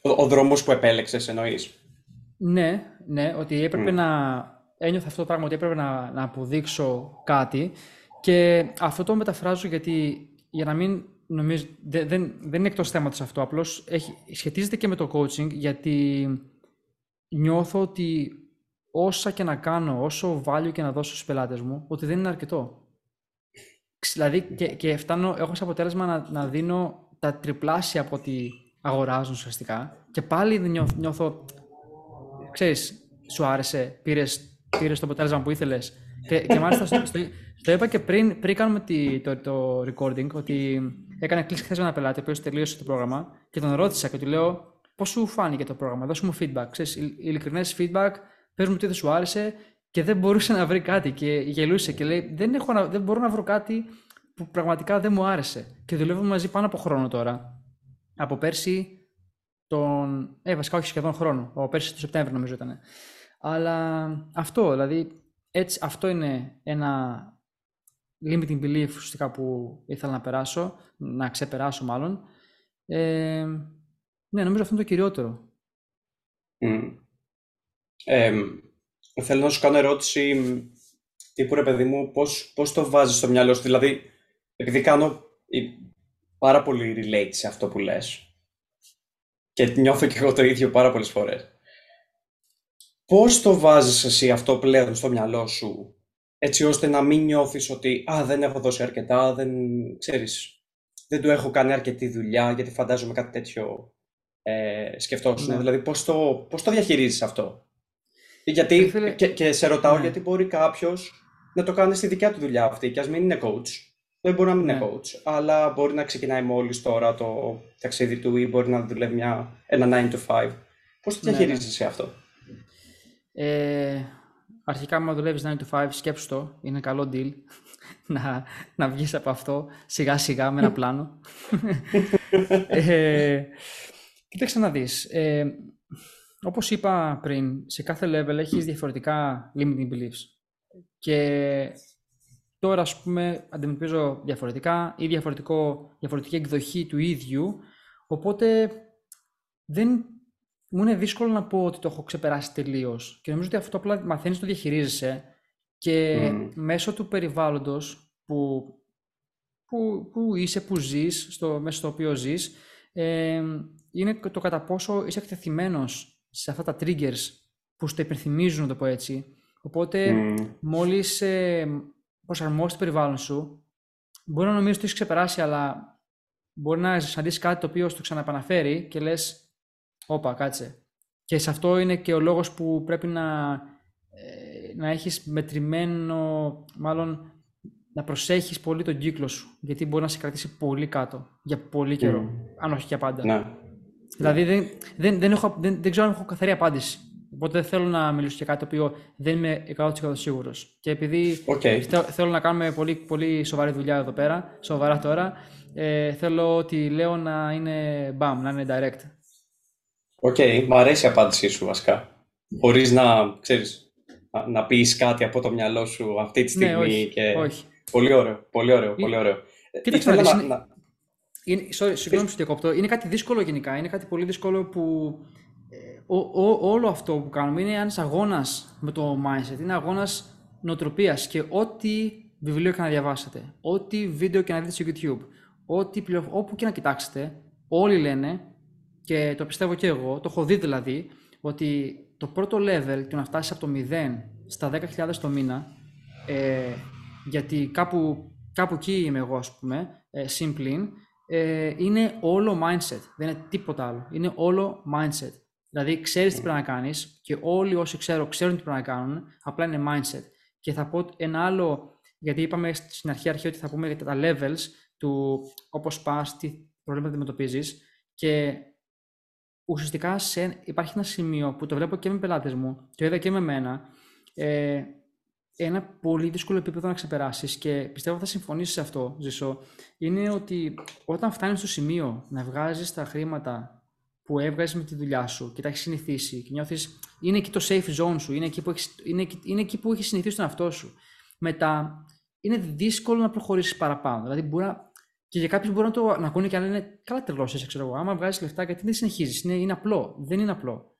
ο, ο δρόμος που επέλεξες εννοείς. Ναι, ναι, ότι έπρεπε να ένιωθα αυτό το πράγμα, ότι έπρεπε να, να αποδείξω κάτι και αυτό το μεταφράζω γιατί για να μην νομίζω, δεν, δεν, δεν είναι εκτός θέματος αυτό, απλώς έχει, σχετίζεται και με το coaching γιατί νιώθω ότι όσα και να κάνω, όσο value και να δώσω στους πελάτες μου, ότι δεν είναι αρκετό. Δηλαδή και, και φτάνω, έχω σε αποτέλεσμα να, να δίνω τα τριπλάσια από ό,τι αγοράζουν ουσιαστικά και πάλι νιώθω, νιώθω ξέρεις, σου άρεσε, πήρες, πήρες το αποτέλεσμα που ήθελες και, και μάλιστα στο, στο, το είπα και πριν, πριν κάνουμε τη, το, το recording ότι έκανε κλείσει χθες με ένα πελάτη ο οποίος τελείωσε το πρόγραμμα και τον ρώτησα και του λέω πώς σου φάνηκε το πρόγραμμα, δώσ' μου feedback. Ξέρεις, ειλικρινές feedback, πες μου τι δεν σου άρεσε και δεν μπορούσε να βρει κάτι και γελούσε και λέει δεν, έχω, δεν μπορώ να βρω κάτι που πραγματικά δεν μου άρεσε. Και δουλεύουμε μαζί πάνω από χρόνο τώρα. Από πέρσι τον... Ε, βασικά όχι σχεδόν χρόνο. Ο πέρσι το Σεπτέμβριο νομίζω ήταν. Αλλά αυτό, δηλαδή, έτσι, αυτό είναι ένα limiting belief ουσιαστικά που ήθελα να περάσω, να ξεπεράσω μάλλον. Ε, ναι, νομίζω αυτό είναι το κυριότερο. Mm. Ε, θέλω να σου κάνω ερώτηση τύπου ρε παιδί μου, πώς, πώς το βάζεις στο μυαλό σου, δηλαδή επειδή κάνω πάρα πολύ relate σε αυτό που λες και νιώθω και εγώ το ίδιο πάρα πολλές φορές. Πώς το βάζεις εσύ αυτό πλέον στο μυαλό σου έτσι ώστε να μην νιώθεις ότι «Α, δεν έχω δώσει αρκετά, δεν, ξέρεις, δεν του έχω κάνει αρκετή δουλειά», γιατί φαντάζομαι κάτι τέτοιο ε, σκεφτόσουν. Ναι. Δηλαδή, πώς το, πώς το διαχειρίζεις αυτό; Γιατί, και, και σε ρωτάω ναι. γιατί μπορεί κάποιος να το κάνει στη δικιά του δουλειά αυτή και ας μην είναι coach. Δεν μπορεί να μην είναι Ναι. coach, αλλά μπορεί να ξεκινάει μόλις τώρα το ταξίδι του ή μπορεί να δουλεύει μια, ένα 9 to 5. Πώς το Ναι, ναι. διαχειρίζεσαι αυτό; Ε, αρχικά, άμα δουλεύεις 9 to 5, σκέψου το. Είναι καλό deal να, να βγεις από αυτό σιγά σιγά με ένα πλάνο. ε, κοίταξε να δεις. Ε, όπως είπα πριν, σε κάθε level έχεις διαφορετικά limiting beliefs. Και τώρα, ας πούμε, αντιμετωπίζω διαφορετικά ή διαφορετικό, διαφορετική εκδοχή του ίδιου, οπότε δεν μου είναι δύσκολο να πω ότι το έχω ξεπεράσει τελείως. Και νομίζω ότι αυτό απλά μαθαίνεις το διαχειρίζεσαι και Μμμ. μέσω του περιβάλλοντος που, που, που είσαι, που ζεις, στο, μέσα στο οποίο ζεις, ε, είναι το κατά πόσο είσαι εκτεθειμένος σε αυτά τα triggers που στο υπενθυμίζουν, να το πω έτσι. Οπότε, Μμ. μόλις ε, προσαρμόσεις το περιβάλλον σου, μπορεί να νομίζεις ότι έχεις ξεπεράσει, αλλά μπορεί να συναντήσεις κάτι το οποίο στο ξαναπαναφέρει και λες, όπα, κάτσε. Και σε αυτό είναι και ο λόγος που πρέπει να, ε, να έχεις μετρημένο, μάλλον να προσέχεις πολύ τον κύκλο σου, γιατί μπορεί να σε κρατήσει πολύ κάτω για πολύ καιρό, Μμ. αν όχι και πάντα. Ναι. Δηλαδή δεν, δεν, δεν, έχω, δεν, δεν ξέρω αν έχω καθαρή απάντηση. Οπότε δεν θέλω να μιλήσω για κάτι το οποίο δεν είμαι 100% σίγουρος. Και επειδή Οκ. θε- θέλω να κάνουμε πολύ, πολύ σοβαρή δουλειά εδώ πέρα, σοβαρά τώρα, ε, θέλω ό,τι λέω να είναι μπαμ, να είναι direct. Ok, μου αρέσει η απάντησή σου βασικά. Χωρίς να, ξέρεις, να, να πεις κάτι από το μυαλό σου αυτή τη Ναι, στιγμή. όχι, και... όχι. Πολύ ωραίο, πολύ ωραίο, πολύ ωραίο. Ε, Κοίταξε ήθελα να δεις, να- είναι- να- Είναι, sorry, συγγνώμη που σε διακόπτω. Είναι κάτι δύσκολο γενικά. Είναι κάτι πολύ δύσκολο που ε, ο, ο- όλο αυτό που κάνουμε είναι ένας αγώνας με το mindset. Είναι αγώνας νοοτροπίας και ό,τι βιβλίο και να διαβάσετε, ό,τι βίντεο και να δείτε στο YouTube, ό,τι πληρο- όπου και να κοιτάξετε, όλοι λένε και το πιστεύω και εγώ, το έχω δει δηλαδή, ότι το πρώτο level του να φτάσεις από το 0 στα 10.000 το μήνα, ε, γιατί κάπου, κάπου εκεί είμαι εγώ ας πούμε, ε, συμπλήν, ε, είναι όλο mindset, δεν είναι τίποτα άλλο, είναι όλο mindset. Δηλαδή ξέρεις τι πρέπει να κάνεις και όλοι όσοι ξέρω ξέρουν τι πρέπει να κάνουν, απλά είναι mindset. Και θα πω ένα άλλο, γιατί είπαμε στην αρχή, αρχή ότι θα πούμε για τα levels του όπως πας, τι προβλήματα αντιμετωπίζεις και ουσιαστικά σε, υπάρχει ένα σημείο που το βλέπω και με πελάτες μου, το είδα και με μένα, ε, ένα πολύ δύσκολο επίπεδο να ξεπεράσεις και πιστεύω θα συμφωνήσεις σε αυτό, Ζησό, είναι ότι όταν φτάνεις στο σημείο να βγάζεις τα χρήματα που έβγαζες με τη δουλειά σου και τα έχεις συνηθίσει και νιώθεις είναι εκεί το safe zone σου, είναι εκεί που έχεις είναι, εκεί- είναι εκεί που έχεις συνηθίσει τον εαυτό σου. Μετά είναι δύσκολο να προχωρήσεις παραπάνω. Δηλαδή, μπορεί να, και για κάποιους μπορεί να το να ακούνε και να λένε Καλά, τρελό είσαι, ξέρω εγώ. Άμα βγάζεις λεφτά, γιατί δεν συνεχίζεις. Είναι, είναι απλό. Δεν είναι απλό.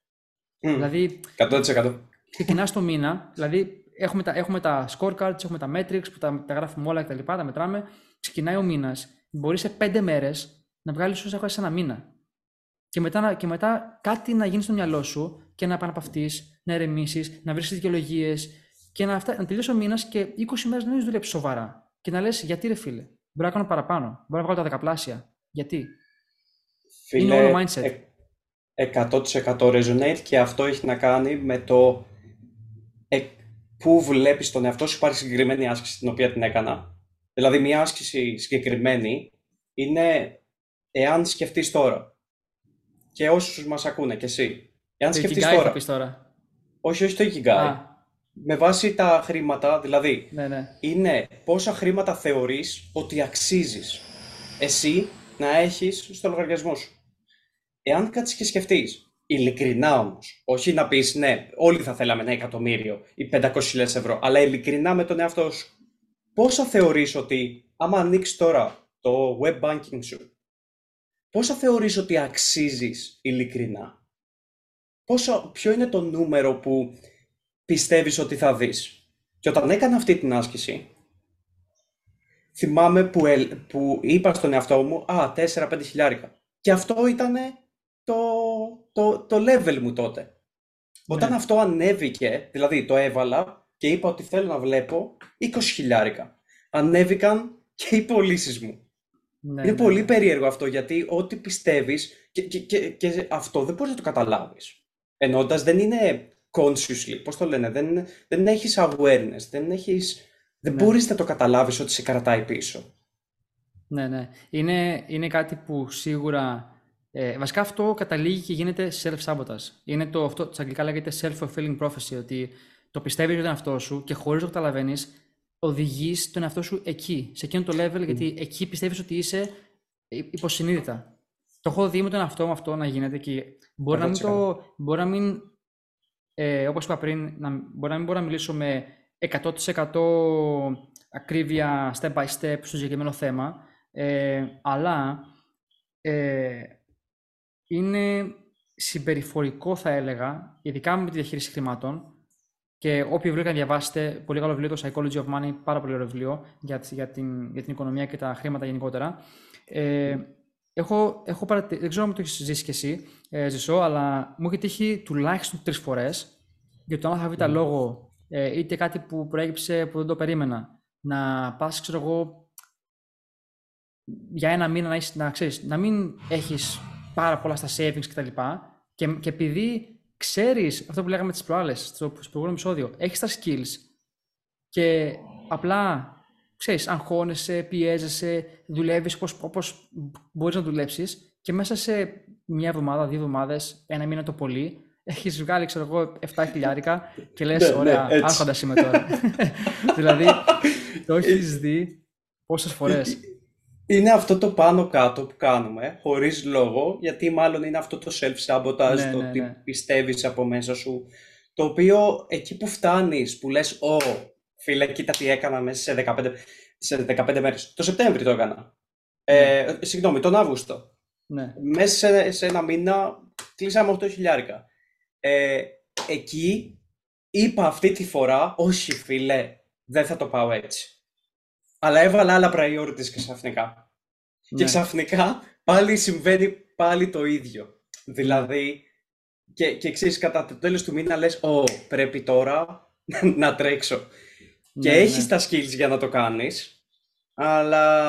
Μμ, Δηλαδή, 100%. ξεκινάς το μήνα, δηλαδή έχουμε τα, έχουμε τα scorecards, έχουμε τα metrics που τα, τα γράφουμε όλα κτλ. Τα μετράμε. Ξεκινάει ο μήνας. Μπορείς σε πέντε μέρες να βγάλεις όσα έχεις ένα μήνα. Και μετά, να- και μετά κάτι να γίνει στο μυαλό σου και να επαναπαυτείς, να ερεμήσεις, να βρεις δικαιολογίες και να, φτά, να τελειώσει ο μήνας και 20 μέρες να μην δουλέψεις σοβαρά. Και να λες, γιατί ρε φίλε, μπορώ να κάνω παραπάνω. Μπορώ να βγάλω τα δεκαπλάσια. Γιατί; Φίλε, όλο mindset. ε- 100% resonate και αυτό έχει να κάνει με το ε, πού βλέπεις τον εαυτό σου υπάρχει συγκεκριμένη άσκηση την οποία την έκανα. Δηλαδή μια άσκηση συγκεκριμένη είναι εάν σκεφτείς τώρα και όσους μας ακούνε και εσύ. Εάν Το σκεφτείς Ikigai θα τώρα, πεις τώρα. όχι όχι το Ikigai, Α, με βάση τα χρήματα, δηλαδή ναι, ναι. είναι πόσα χρήματα θεωρείς ότι αξίζεις εσύ να έχεις στο λογαριασμό σου. Εάν κάτσεις και σκεφτείς, ειλικρινά όμως, όχι να πεις ναι, όλοι θα θέλαμε ένα εκατομμύριο ή 500.000 ευρώ, αλλά ειλικρινά με τον εαυτό σου, πόσα θεωρείς ότι, άμα ανοίξεις τώρα το web banking σου, πόσα θεωρείς ότι αξίζεις ειλικρινά; Πόσο, ποιο είναι το νούμερο που πιστεύεις ότι θα δεις; Και όταν έκανα αυτή την άσκηση, θυμάμαι που, ελ- που είπα στον εαυτό μου, α, 4-5 χιλιάρικα. Και αυτό ήταν το, το, το level μου τότε. Όταν Ναι. αυτό ανέβηκε, δηλαδή το έβαλα και είπα ότι θέλω να βλέπω 20 χιλιάρικα. Ανέβηκαν και οι πωλήσεις μου. ναι Είναι ναι, πολύ ναι. περίεργο αυτό γιατί ό,τι πιστεύεις και, και, και, και αυτό δεν μπορείς να το καταλάβεις. Εννοώντας δεν είναι consciously, πώς το λένε, δεν, δεν έχεις awareness, δεν έχεις δεν ναι. μπορείς να το καταλάβεις ότι σε κρατάει πίσω. Ναι, ναι. Είναι, είναι κάτι που σίγουρα... Ε, βασικά αυτό καταλήγει και γίνεται self-sabotage. Είναι το, αυτό, στα αγγλικά λέγεται self-fulfilling prophecy, ότι το πιστεύεις για τον εαυτό σου και χωρίς να το καταλαβαίνεις, οδηγείς τον εαυτό σου εκεί, σε εκείνο το level, γιατί εκεί πιστεύεις ότι είσαι υποσυνείδητα. Το έχω δει με τον εαυτό μου αυτό να γίνεται και μπορεί να μην, το, μπορεί να μην ε, όπως είπα πριν, να, μπορεί να μην μπορώ να μιλήσω με 100% ακρίβεια step by step στο συγκεκριμένο θέμα, ε, αλλά ε, είναι συμπεριφορικό θα έλεγα, ειδικά με τη διαχείριση χρημάτων, και όποιοι βιβλίο να διαβάσετε, πολύ καλό βιβλίο, το Psychology of Money, πάρα πολύ ωραίο βιβλίο για, για, την, για την οικονομία και τα χρήματα γενικότερα. Ε, έχω, έχω παρατη... Δεν ξέρω αν το έχεις ζήσει κι εσύ, ε, Ζησό, αλλά μου έχει τύχει τουλάχιστον τρεις φορές για το θα βρει λόγο, ε, είτε κάτι που προέκυψε που δεν το περίμενα, να πας, ξέρω εγώ, για ένα μήνα να, έχεις, να, ξέρεις, να μην έχεις πάρα πολλά στα savings κτλ. Και, και επειδή ξέρεις αυτό που λέγαμε τις προάλλες, στο, προηγούμενο επεισόδιο, έχεις τα skills και απλά ξέρεις, αγχώνεσαι, πιέζεσαι, δουλεύεις όπως μπορείς να δουλέψεις και μέσα σε μια εβδομάδα, δύο εβδομάδες, ένα μήνα το πολύ, έχεις βγάλει, ξέρω εγώ, 7 χιλιάρικα και λες: ναι, ναι, Ωραία, ναι, άρχοντα είμαι τώρα. δηλαδή, το έχεις δει πόσες φορές. Είναι αυτό το πάνω κάτω που κάνουμε, χωρίς λόγο, γιατί μάλλον είναι αυτό το self-sabotage, ναι, το ότι πιστεύεις από μέσα σου. Το οποίο εκεί που φτάνεις, που λες: Ω, φίλε, κοίτα τι έκανα μέσα σε 15, σε 15 μέρες. Το Σεπτέμβρη το έκανα. Ε, συγγνώμη, τον Αύγουστο. Ναι. Μέσα σε, σε ένα μήνα κλείσαμε 8 χιλιάρικα. Ε, εκεί είπα αυτή τη φορά, όχι φίλε, δεν θα το πάω έτσι. Αλλά έβαλα άλλα priorities και ξαφνικά. Και ναι. ξαφνικά πάλι συμβαίνει πάλι το ίδιο. Δηλαδή, και, και ξέρεις, κατά το τέλος του μήνα λες, «Ω, πρέπει τώρα να τρέξω». και ναι, έχεις ναι. τα skills για να το κάνεις, αλλά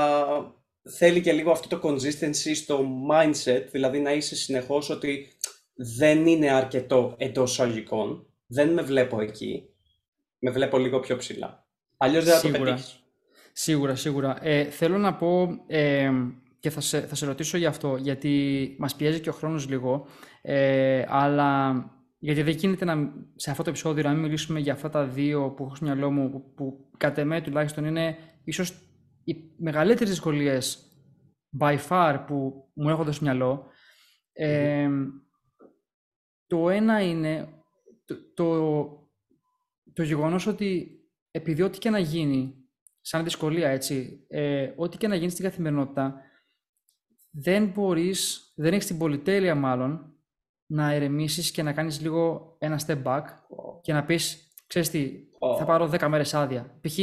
θέλει και λίγο αυτό το consistency στο mindset, δηλαδή να είσαι συνεχώς ότι δεν είναι αρκετό εντός αγικών. Δεν με βλέπω εκεί. Με βλέπω λίγο πιο ψηλά. Αλλιώς δεν θα το πετύχεις. Σίγουρα, σίγουρα. Ε, θέλω να πω ε, και θα σε, θα σε ρωτήσω γι' αυτό, γιατί μας πιέζει και ο χρόνος λίγο, ε, αλλά γιατί δεν γίνεται να, σε αυτό το επεισόδιο να μην μιλήσουμε για αυτά τα δύο που έχω στο μυαλό μου, που, που κατ' εμέ τουλάχιστον είναι ίσως οι μεγαλύτερες δυσκολίες by far που μου έρχονται στο μυαλό. Ε, το ένα είναι το, το, το γεγονός ότι επειδή ό,τι και να γίνει, σαν δυσκολία έτσι, ε, ό,τι και να γίνει στην καθημερινότητα, δεν μπορείς, δεν έχεις την πολυτέλεια μάλλον, να ερεμήσεις και να κάνεις λίγο ένα step back και να πεις, ξέρεις τι, θα πάρω 10 μέρες άδεια. Π.χ.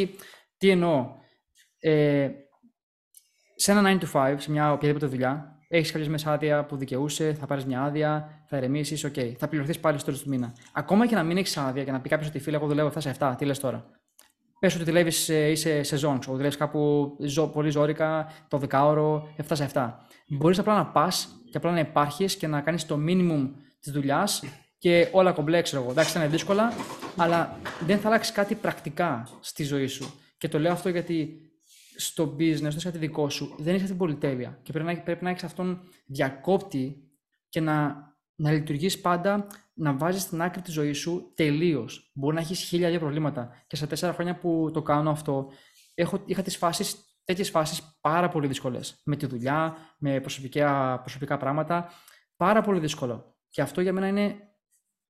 τι εννοώ, ε, σε ένα 9 to 5, σε μια οποιαδήποτε δουλειά, έχεις κάποιες μέρες άδεια που δικαιούσαι, θα πάρεις μια άδεια, θα ηρεμήσεις, ok. Okay. Θα πληρωθείς πάλι στο τέλος του μήνα. Ακόμα και να μην έχεις άδεια και να πει κάποιος ότι φίλε, εγώ δουλεύω εφτά σε 7, τι λες τώρα. Πες ότι δουλεύεις, είσαι σεζόν, ότι δουλεύεις κάπου ζο, πολύ ζόρικα, το δεκάωρο, 7 σε 7. Μπορείς απλά να πας και απλά να υπάρχεις και να κάνεις το minimum της δουλειάς και όλα κομπλέ, ξέρω εγώ. Εντάξει, είναι δύσκολα, αλλά δεν θα αλλάξεις κάτι πρακτικά στη ζωή σου. Και το λέω αυτό γιατί στο business, στο κάτι δικό σου, δεν έχει αυτή την πολυτέλεια. Και πρέπει να, πρέπει να έχεις αυτόν διακόπτη και να, να λειτουργείς πάντα, να βάζεις την άκρη της ζωής σου τελείως. Μπορεί να έχεις χίλια δύο προβλήματα. Και στα τέσσερα χρόνια που το κάνω αυτό, έχω, είχα τις φάσεις, τέτοιες φάσεις πάρα πολύ δύσκολες. Με τη δουλειά, με προσωπικά, προσωπικά πράγματα. Πάρα πολύ δύσκολο. Και αυτό για μένα είναι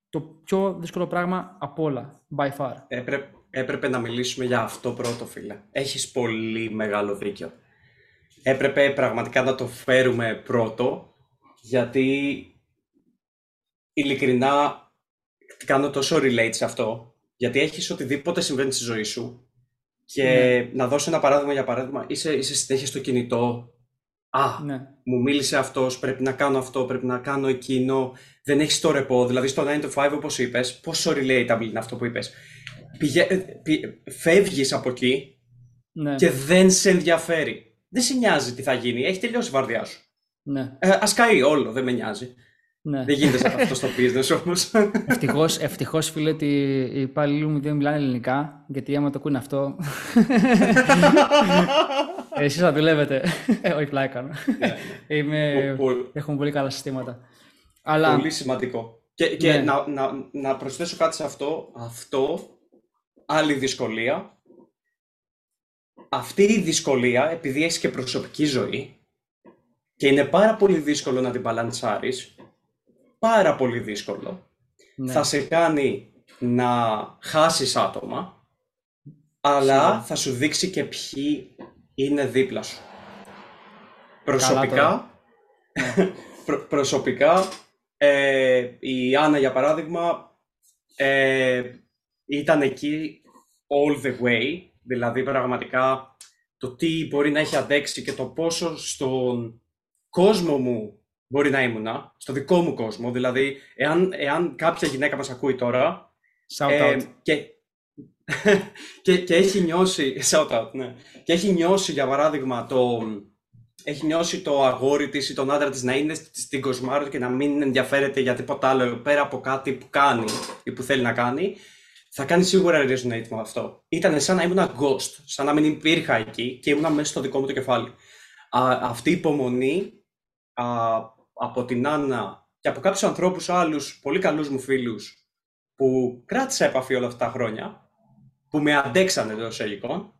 το πιο δύσκολο πράγμα από όλα, by far. Ε, έπρεπε να μιλήσουμε για αυτό πρώτο, φίλε. Έχεις πολύ μεγάλο δίκιο. Έπρεπε πραγματικά να το φέρουμε πρώτο, γιατί ειλικρινά κάνω τόσο relate σε αυτό, γιατί έχεις οτιδήποτε συμβαίνει στη ζωή σου και ναι. να δώσω ένα παράδειγμα για παράδειγμα, είσαι, είσαι συνέχεια στο κινητό, Α, ναι. μου μίλησε αυτός, πρέπει να κάνω αυτό, πρέπει να κάνω εκείνο, δεν έχεις το ρεπό, δηλαδή στο 9 to 5 όπως είπες, πόσο relatable είναι αυτό που είπες πηγα... φεύγεις από εκεί ναι. και δεν σε ενδιαφέρει. Δεν σε νοιάζει τι θα γίνει. Έχει τελειώσει η βαρδιά σου. Ναι. Ε, ας καεί όλο, δεν με νοιάζει. Ναι. Δεν γίνεται σαν αυτός στο business όμως. Ευτυχώς, ευτυχώς φίλε ότι οι υπάλληλοι μου δεν μιλάνε ελληνικά, γιατί άμα το ακούνε αυτό... Εσείς θα δουλεύετε. Ε, όχι πλάκα. Ναι. Είμαι... Έχουμε πολύ καλά συστήματα. Αλλά... Πολύ σημαντικό. Και, και ναι. να, να, να προσθέσω κάτι σε αυτό. Αυτό, άλλη δυσκολία. Αυτή η δυσκολία, επειδή έχεις και προσωπική ζωή, και είναι πάρα πολύ δύσκολο να την μπαλαντσάρεις, πάρα πολύ δύσκολο. Ναι. Θα σε κάνει να χάσεις άτομα, αλλά θα σου δείξει και ποιοι είναι δίπλα σου. Προσωπικά, ναι. προσωπικά ε, η Άννα για παράδειγμα ε, ήταν εκεί all the way, δηλαδή πραγματικά το τι μπορεί να έχει αντέξει και το πόσο στον κόσμο μου μπορεί να ήμουνα, στο δικό μου κόσμο. Δηλαδή, εάν, εάν κάποια γυναίκα μας ακούει τώρα shout ε, και, και, και, έχει νιώσει, shout out, ναι, και έχει νιώσει για παράδειγμα το, έχει νιώσει το αγόρι της ή τον άντρα της να είναι στην κοσμάρα και να μην ενδιαφέρεται για τίποτα άλλο πέρα από κάτι που κάνει ή που θέλει να κάνει, θα κάνει σίγουρα resonate με αυτό. Ήταν σαν να ήμουν ghost, σαν να μην υπήρχα εκεί και ήμουν μέσα στο δικό μου το κεφάλι. Α, αυτή η υπομονή α, από την Άννα και από κάποιους ανθρώπους άλλους, πολύ καλούς μου φίλους, που κράτησα επαφή όλα αυτά τα χρόνια, που με αντέξανε εντό εισαγωγικών,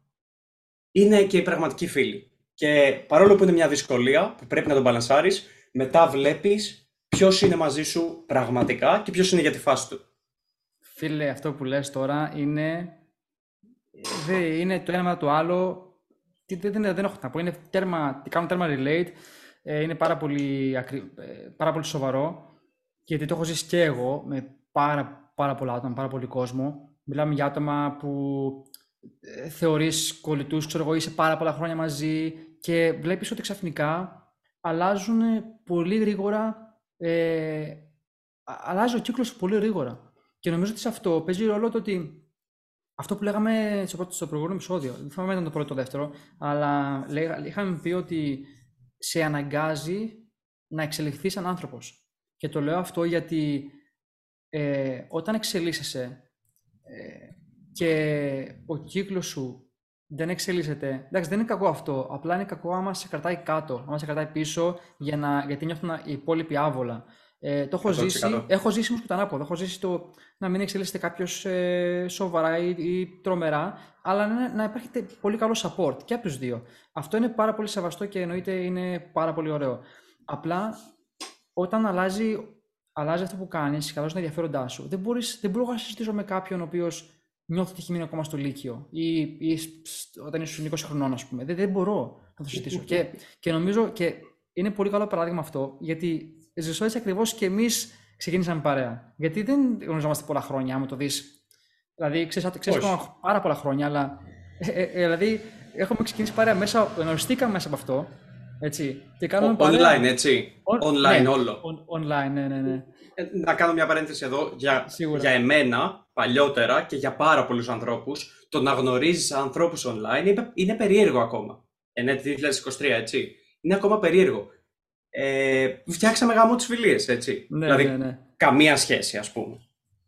είναι και οι πραγματικοί φίλοι. Και παρόλο που είναι μια δυσκολία που πρέπει να τον μπαλανσάρεις, μετά βλέπεις ποιος είναι μαζί σου πραγματικά και ποιος είναι για τη φάση του. Φίλε, αυτό που λες τώρα είναι, είναι το ένα με το άλλο. Δεν, δεν, δεν έχω να πω. Είναι τέρμα, κάνουν τέρμα relate ε, είναι πάρα πολύ, ε, πάρα πολύ σοβαρό γιατί το έχω ζήσει και εγώ με πάρα, πάρα πολλά άτομα, πάρα πολύ κόσμο. Μιλάμε για άτομα που ε, θεωρείς κολλητούς, ξέρω εγώ, είσαι πάρα πολλά χρόνια μαζί και βλέπεις ότι ξαφνικά αλλάζουν πολύ γρήγορα, ε, αλλάζει ο κύκλος πολύ γρήγορα. Και νομίζω ότι σε αυτό παίζει ρόλο το ότι αυτό που λέγαμε στο προηγούμενο επεισόδιο, δεν θυμάμαι ήταν το πρώτο το δεύτερο, αλλά είχαμε πει ότι σε αναγκάζει να εξελιχθεί σαν άνθρωπος. Και το λέω αυτό γιατί ε, όταν εξελίσσεσαι ε, και ο κύκλος σου δεν εξελίσσεται, εντάξει δεν είναι κακό αυτό, απλά είναι κακό άμα σε κρατάει κάτω, άμα σε κρατάει πίσω για να, γιατί νιώθουν οι υπόλοιποι άβολα. Ε, το έχω ζήσει, έχω ζήσει όμως και το ανάποδο. Έχω ζήσει το να μην εξελίσσεται κάποιος ε, σοβαρά ή, ή, τρομερά, αλλά να, να υπάρχει πολύ καλό support και από τους δύο. Αυτό είναι πάρα πολύ σεβαστό και εννοείται είναι πάρα πολύ ωραίο. Απλά όταν αλλάζει, αλλάζει αυτό που κάνεις, καλά είναι ενδιαφέροντά σου, δεν, μπορείς, δεν μπορώ να συζητήσω με κάποιον ο οποίος νιώθει ότι έχει μείνει ακόμα στο Λύκειο ή, ή όταν είσαι 20 χρονών, ας πούμε. Δεν, δεν μπορώ να το συζητήσω. και, και νομίζω και είναι πολύ καλό παράδειγμα αυτό, γιατί ζήσω έτσι ακριβώς και εμείς ξεκίνησαμε παρέα. Γιατί δεν γνωριζόμαστε πολλά χρόνια, άμα το δεις. Δηλαδή, ξέρεις ακόμα πάρα πολλά χρόνια, αλλά. Ε, ε, ε, δηλαδή, έχουμε ξεκινήσει παρέα μέσα, γνωριστήκαμε μέσα από αυτό. Έτσι, και κάνουμε παρέα. Online, έτσι. online ναι, όλο. On, online, ναι, ναι, ναι. Ε, να κάνω μια παρένθεση εδώ για, για εμένα παλιότερα και για πάρα πολλούς ανθρώπους. Το να γνωρίζεις ανθρώπους online είναι, είναι περίεργο ακόμα. Εν 2023, έτσι. Είναι ακόμα περίεργο ε, φτιάξαμε γάμο τις φιλίες, έτσι. Ναι, δηλαδή, ναι, ναι. καμία σχέση, ας πούμε.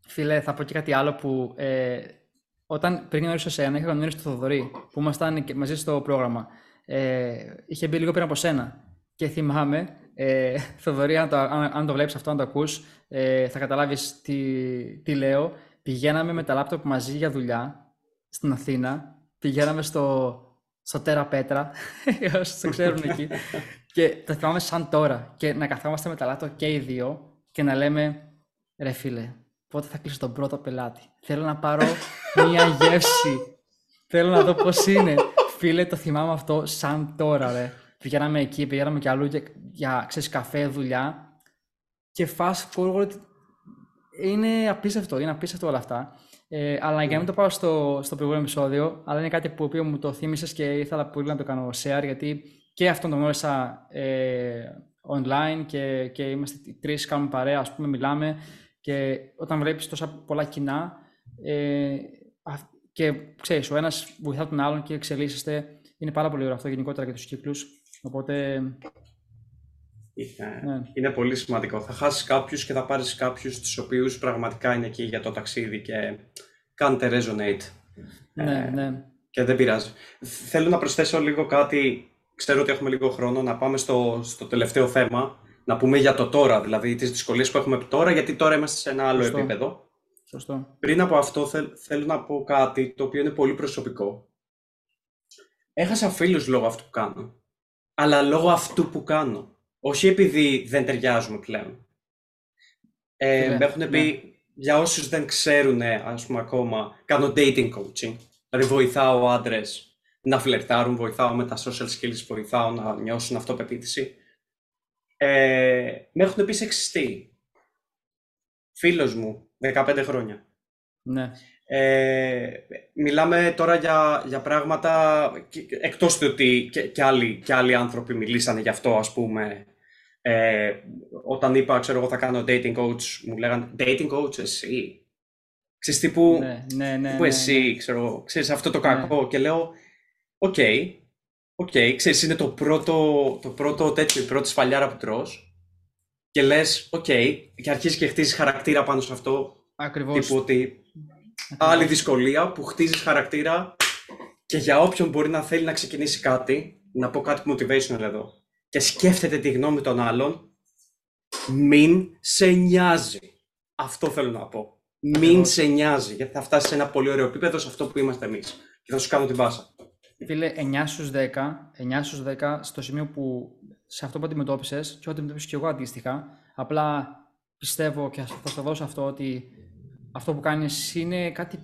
Φίλε, θα πω και κάτι άλλο που ε, όταν πριν γνωρίσω εσένα, είχα γνωρίσει τον Θοδωρή, που ήμασταν μαζί στο πρόγραμμα. Ε, είχε μπει λίγο πριν από σένα. Και θυμάμαι, ε, Θοδωρή, αν το, αν, αν το βλέπεις αυτό, αν το ακούς, ε, θα καταλάβεις τι, τι λέω. Πηγαίναμε με τα λάπτοπ μαζί για δουλειά στην Αθήνα. Πηγαίναμε στο, στο Τέρα Πέτρα, όσοι το ξέρουν εκεί. Και το θυμάμαι σαν τώρα. Και να καθόμαστε με τα λάτο και οι δύο και να λέμε ρε φίλε, πότε θα κλείσω τον πρώτο πελάτη; Θέλω να πάρω μία γεύση. Θέλω να δω πώς είναι. Φίλε, το θυμάμαι αυτό σαν τώρα, ρε. Πηγαίναμε εκεί, πηγαίναμε κι αλλού για, για ξέρεις, καφέ, δουλειά. Και fast forward είναι απίστευτο, είναι απίστευτο όλα αυτά. Ε, αλλά για να μην το πάω στο, στο προηγούμενο επεισόδιο, αλλά είναι κάτι που μου το θύμισες και ήθελα πολύ να το κάνω share, γιατί και αυτόν τον γνώρισα ε, online και, και είμαστε οι τρεις, κάνουμε παρέα, ας πούμε, μιλάμε και όταν βλέπεις τόσα πολλά κοινά ε, και ξέρεις, ο ένας βοηθά τον άλλον και εξελίσσεστε, είναι πάρα πολύ ωραίο αυτό γενικότερα για τους κύκλους, οπότε Είναι, ναι. είναι πολύ σημαντικό. Θα χάσεις κάποιους και θα πάρεις κάποιους τους οποίους πραγματικά είναι εκεί για το ταξίδι και κάνετε resonate. Ναι, ε, ναι. Και δεν πειράζει. Θέλω να προσθέσω λίγο κάτι. Ξέρω ότι έχουμε λίγο χρόνο να πάμε στο, στο τελευταίο θέμα. Να πούμε για το τώρα, δηλαδή τις δυσκολίες που έχουμε τώρα, γιατί τώρα είμαστε σε ένα άλλο Σωστό. επίπεδο. Σωστό. Πριν από αυτό, θέλω να πω κάτι το οποίο είναι πολύ προσωπικό. Έχασα φίλους λόγω αυτού που κάνω. Αλλά λόγω αυτού που κάνω. Όχι επειδή δεν ταιριάζουμε πλέον. Ε, ναι, με έχουν πει, ναι. για όσους δεν ξέρουν, ας πούμε ακόμα, κάνω dating coaching. Δηλαδή βοηθάω άντρες να φλερτάρουν, βοηθάω με τα social skills, βοηθάω να νιώσουν αυτοπεποίθηση. Ε, με έχουν πει σεξιστή. Φίλος μου, 15 χρόνια. Ναι. Ε, μιλάμε τώρα για, για πράγματα, εκτός του ότι και, και, άλλοι, και άλλοι άνθρωποι μιλήσανε γι' αυτό, ας πούμε, ε, όταν είπα, ξέρω εγώ, θα κάνω dating coach, μου λέγανε dating coach εσύ; Ξέρεις, τύπου, ναι, ναι, ναι, τύπου ναι, εσύ, ναι. ξέρω, ξέρεις αυτό το κακό. Ναι. Και λέω, okay, okay, ξέρεις, είναι το πρώτο, το πρώτο τέτοιο, η πρώτη σφαλιάρα που τρως. Και λες, okay, και αρχίζεις και χτίζεις χαρακτήρα πάνω σε αυτό. Ακριβώς. Τύπου ότι άλλη δυσκολία που χτίζεις χαρακτήρα και για όποιον μπορεί να θέλει να ξεκινήσει κάτι, να πω κάτι motivational εδώ, και σκέφτεται τη γνώμη των άλλων, μην σε νοιάζει. Αυτό θέλω να πω. Μην σε νοιάζει, γιατί θα φτάσεις σε ένα πολύ ωραίο επίπεδο σε αυτό που είμαστε εμείς. Και θα σου κάνω την πάσα. Φίλε, 9 στους 10, 9 στους 10 στο σημείο που σε αυτό που αντιμετώπισες και ό,τι αντιμετώπισες και εγώ αντίστοιχα, απλά πιστεύω και θα σου δώσω αυτό ότι αυτό που κάνεις είναι κάτι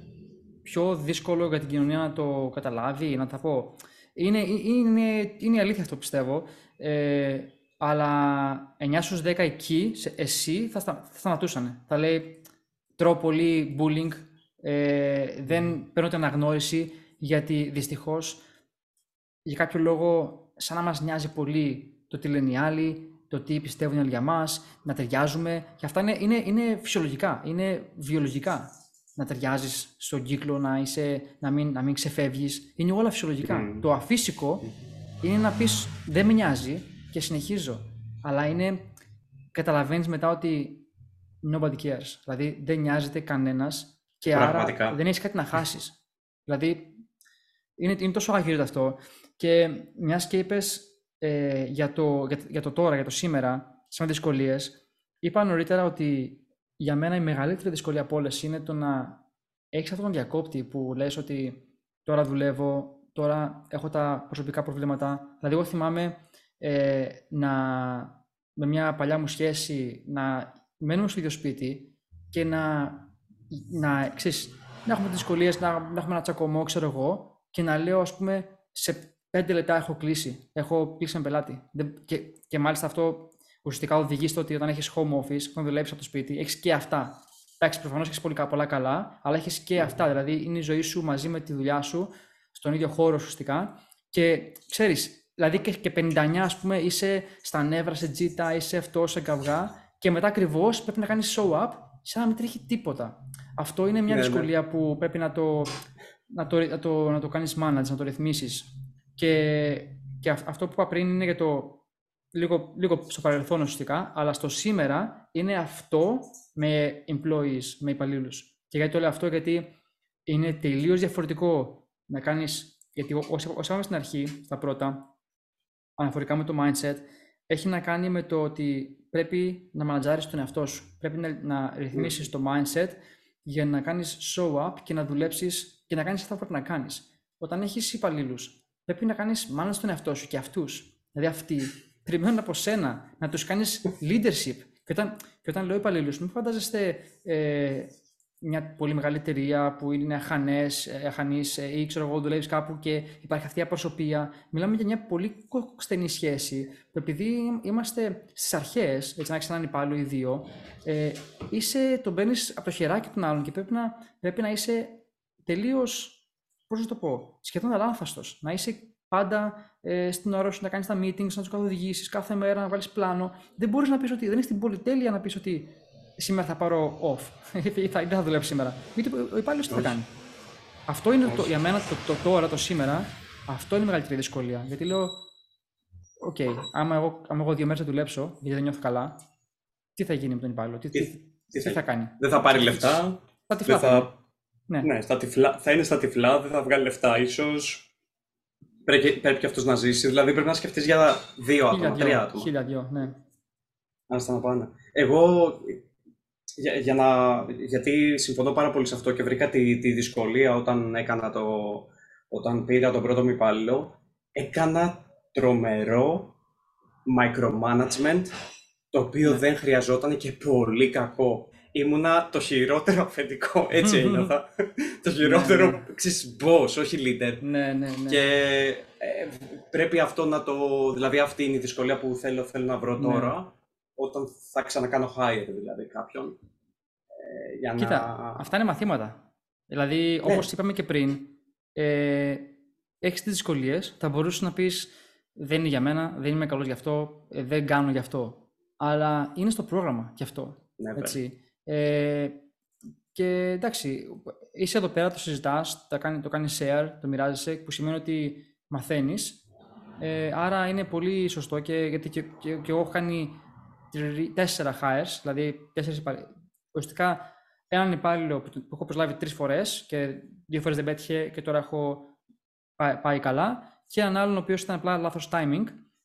πιο δύσκολο για την κοινωνία να το καταλάβει, να τα πω. Είναι, είναι, είναι αλήθεια αυτό πιστεύω, ε, αλλά 9 στους 10 εκεί, εσύ, θα, στα, θα σταματούσαν. Θα λέει, τρώω πολύ bullying, ε, δεν παίρνω την αναγνώριση, γιατί δυστυχώς για κάποιο λόγο σαν να μας νοιάζει πολύ το τι λένε οι άλλοι, το τι πιστεύουν όλοι για μας, να ταιριάζουμε. Και αυτά είναι, είναι, είναι φυσιολογικά, είναι βιολογικά. Να ταιριάζεις στον κύκλο, να, είσαι, να, μην, να μην ξεφεύγεις. Είναι όλα φυσιολογικά. Το αφύσικο είναι να πεις δεν με νοιάζει και συνεχίζω. Αλλά είναι, καταλαβαίνεις μετά ότι nobody cares. Δηλαδή δεν νοιάζεται κανένας και άρα δεν έχεις κάτι να χάσεις. Δηλαδή είναι, είναι τόσο αγύριτο αυτό και μιας και είπες ε, για, το, για, για, το τώρα, για το σήμερα, σαν δυσκολίες, είπα νωρίτερα ότι για μένα η μεγαλύτερη δυσκολία από όλες είναι το να έχεις αυτόν τον διακόπτη που λες ότι τώρα δουλεύω, τώρα έχω τα προσωπικά προβλήματα. Δηλαδή, εγώ θυμάμαι ε, να, με μια παλιά μου σχέση να μένουμε στο ίδιο σπίτι και να, να, ξέρεις, να έχουμε δυσκολίες, να, να έχουμε ένα τσακωμό, ξέρω εγώ, και να λέω, ας πούμε, σε πέντε λεπτά έχω κλείσει. Έχω κλείσει ένα πελάτη. Και, και μάλιστα αυτό ουσιαστικά οδηγεί στο ότι όταν έχεις home office, όταν δουλεύεις από το σπίτι, έχεις και αυτά. Εντάξει, προφανώς έχεις πολύ πολλά καλά, αλλά έχεις και αυτά. Δηλαδή είναι η ζωή σου μαζί με τη δουλειά σου στον ίδιο χώρο ουσιαστικά. Και ξέρεις, δηλαδή και, και 59, ας πούμε, είσαι στα νεύρα, σε τζίτα, είσαι αυτό, σε καυγά, και μετά ακριβώς πρέπει να κάνεις show up σαν να μην τρέχει τίποτα. Αυτό είναι μια ναι, ναι. δυσκολία που πρέπει να το, να το, να το, να το κάνεις manage, να το ρυθμίσεις. Και, και αυτό που είπα πριν είναι για το λίγο, λίγο στο παρελθόν ουσιαστικά, αλλά στο σήμερα είναι αυτό με employees, με υπαλλήλους. Και γιατί το λέω αυτό, γιατί είναι τελείως διαφορετικό να κάνεις. Γιατί όσο είπαμε στην αρχή, στα πρώτα, αναφορικά με το mindset, έχει να κάνει με το ότι πρέπει να μανατζάρεις τον εαυτό σου. Πρέπει να, να ρυθμίσεις το mindset για να κάνεις show up και να δουλέψεις και να κάνεις αυτά που πρέπει να κάνεις. Όταν έχεις υπαλλήλους πρέπει να κάνεις μάλλον στον εαυτό σου και αυτούς. Δηλαδή αυτοί περιμένουν από σένα να τους κάνεις leadership. Και όταν, και όταν λέω υπαλλήλους, μην φαντάζεστε ε, μια πολύ μεγάλη εταιρεία που είναι αχανές ε, ή ξέρω εγώ δουλεύεις κάπου και υπάρχει αυτή η απροσωπεία. Μιλάμε για μια πολύ στενή σχέση που επειδή είμαστε στις αρχές, έτσι να έχεις έναν υπάλληλο ή δύο, ε, είσαι, τον παίρνεις από το χεράκι των άλλων και πρέπει να, πρέπει να είσαι τελείως πώς να το πω, σχεδόν αλάνθαστος. Να είσαι πάντα ε, στην ώρα σου, να κάνεις τα meetings, να τους καθοδηγήσεις κάθε μέρα, να βάλεις πλάνο. Δεν μπορείς να πεις ότι δεν είναι στην πολυτέλεια να πεις ότι σήμερα θα πάρω off ή θα, δεν θα δουλέψει σήμερα. Γιατί ο υπάλληλος τι θα κάνει; Αυτό είναι το, για μένα το, το, τώρα, το σήμερα, αυτό είναι η μεγαλύτερη δυσκολία. Γιατί λέω, okay, άμα, εγώ, άμα εγώ δύο μέρες θα δουλέψω, γιατί δεν νιώθω καλά, τι θα γίνει με τον υπάλληλο, τι, τι, τι, τι θα, θα, κάνει; Δεν θα πάρει λεφτά. Θα τυφλά. Θα... Ναι. ναι στα τυφλά, θα είναι στα τυφλά, δεν θα βγάλει λεφτά ίσως. Πρέπει, πρέπει και αυτός να ζήσει. Δηλαδή πρέπει να σκεφτείς για δύο άτομα, τρία άτομα. Χίλια δυο, ναι. Άστα να πάνε. Εγώ, για, για να, γιατί συμφωνώ πάρα πολύ σε αυτό και βρήκα τη, τη δυσκολία όταν έκανα το, όταν πήρα τον πρώτο μου υπάλληλο, έκανα τρομερό micromanagement, το οποίο ναι. δεν χρειαζόταν και πολύ κακό. Ήμουνα το χειρότερο αφεντικό, έτσι ένιωθα. το χειρότερο, ναι, ναι. ξέρεις, boss, όχι leader. Ναι, ναι, ναι. Και ε, πρέπει αυτό να το... Δηλαδή αυτή είναι η δυσκολία που θέλω, θέλω να βρω ναι. τώρα, όταν θα ξανακάνω hire δηλαδή κάποιον. Ε, για Κοίτα, αυτά είναι μαθήματα. Δηλαδή, ναι. όπως είπαμε και πριν, ε, έχεις τις δυσκολίες, θα μπορούσες να πεις δεν είναι για μένα, δεν είμαι καλός γι' αυτό, ε, δεν κάνω γι' αυτό. Αλλά είναι στο πρόγραμμα γι' αυτό. Ναι, έτσι. Ε, και εντάξει, είσαι εδώ πέρα, το συζητάς, το κάνει, το κάνεις share, το μοιράζεσαι, που σημαίνει ότι μαθαίνεις. Ε, άρα είναι πολύ σωστό και γιατί και, και, και εγώ έχω κάνει τέσσερα hires, δηλαδή τέσσερις υπαλλήλους. Ουσιαστικά έναν υπάλληλο που, που έχω προσλάβει τρεις φορές και δύο φορές δεν πέτυχε και τώρα έχω πάει, πάει καλά. Και έναν άλλον ο οποίος ήταν απλά λάθος timing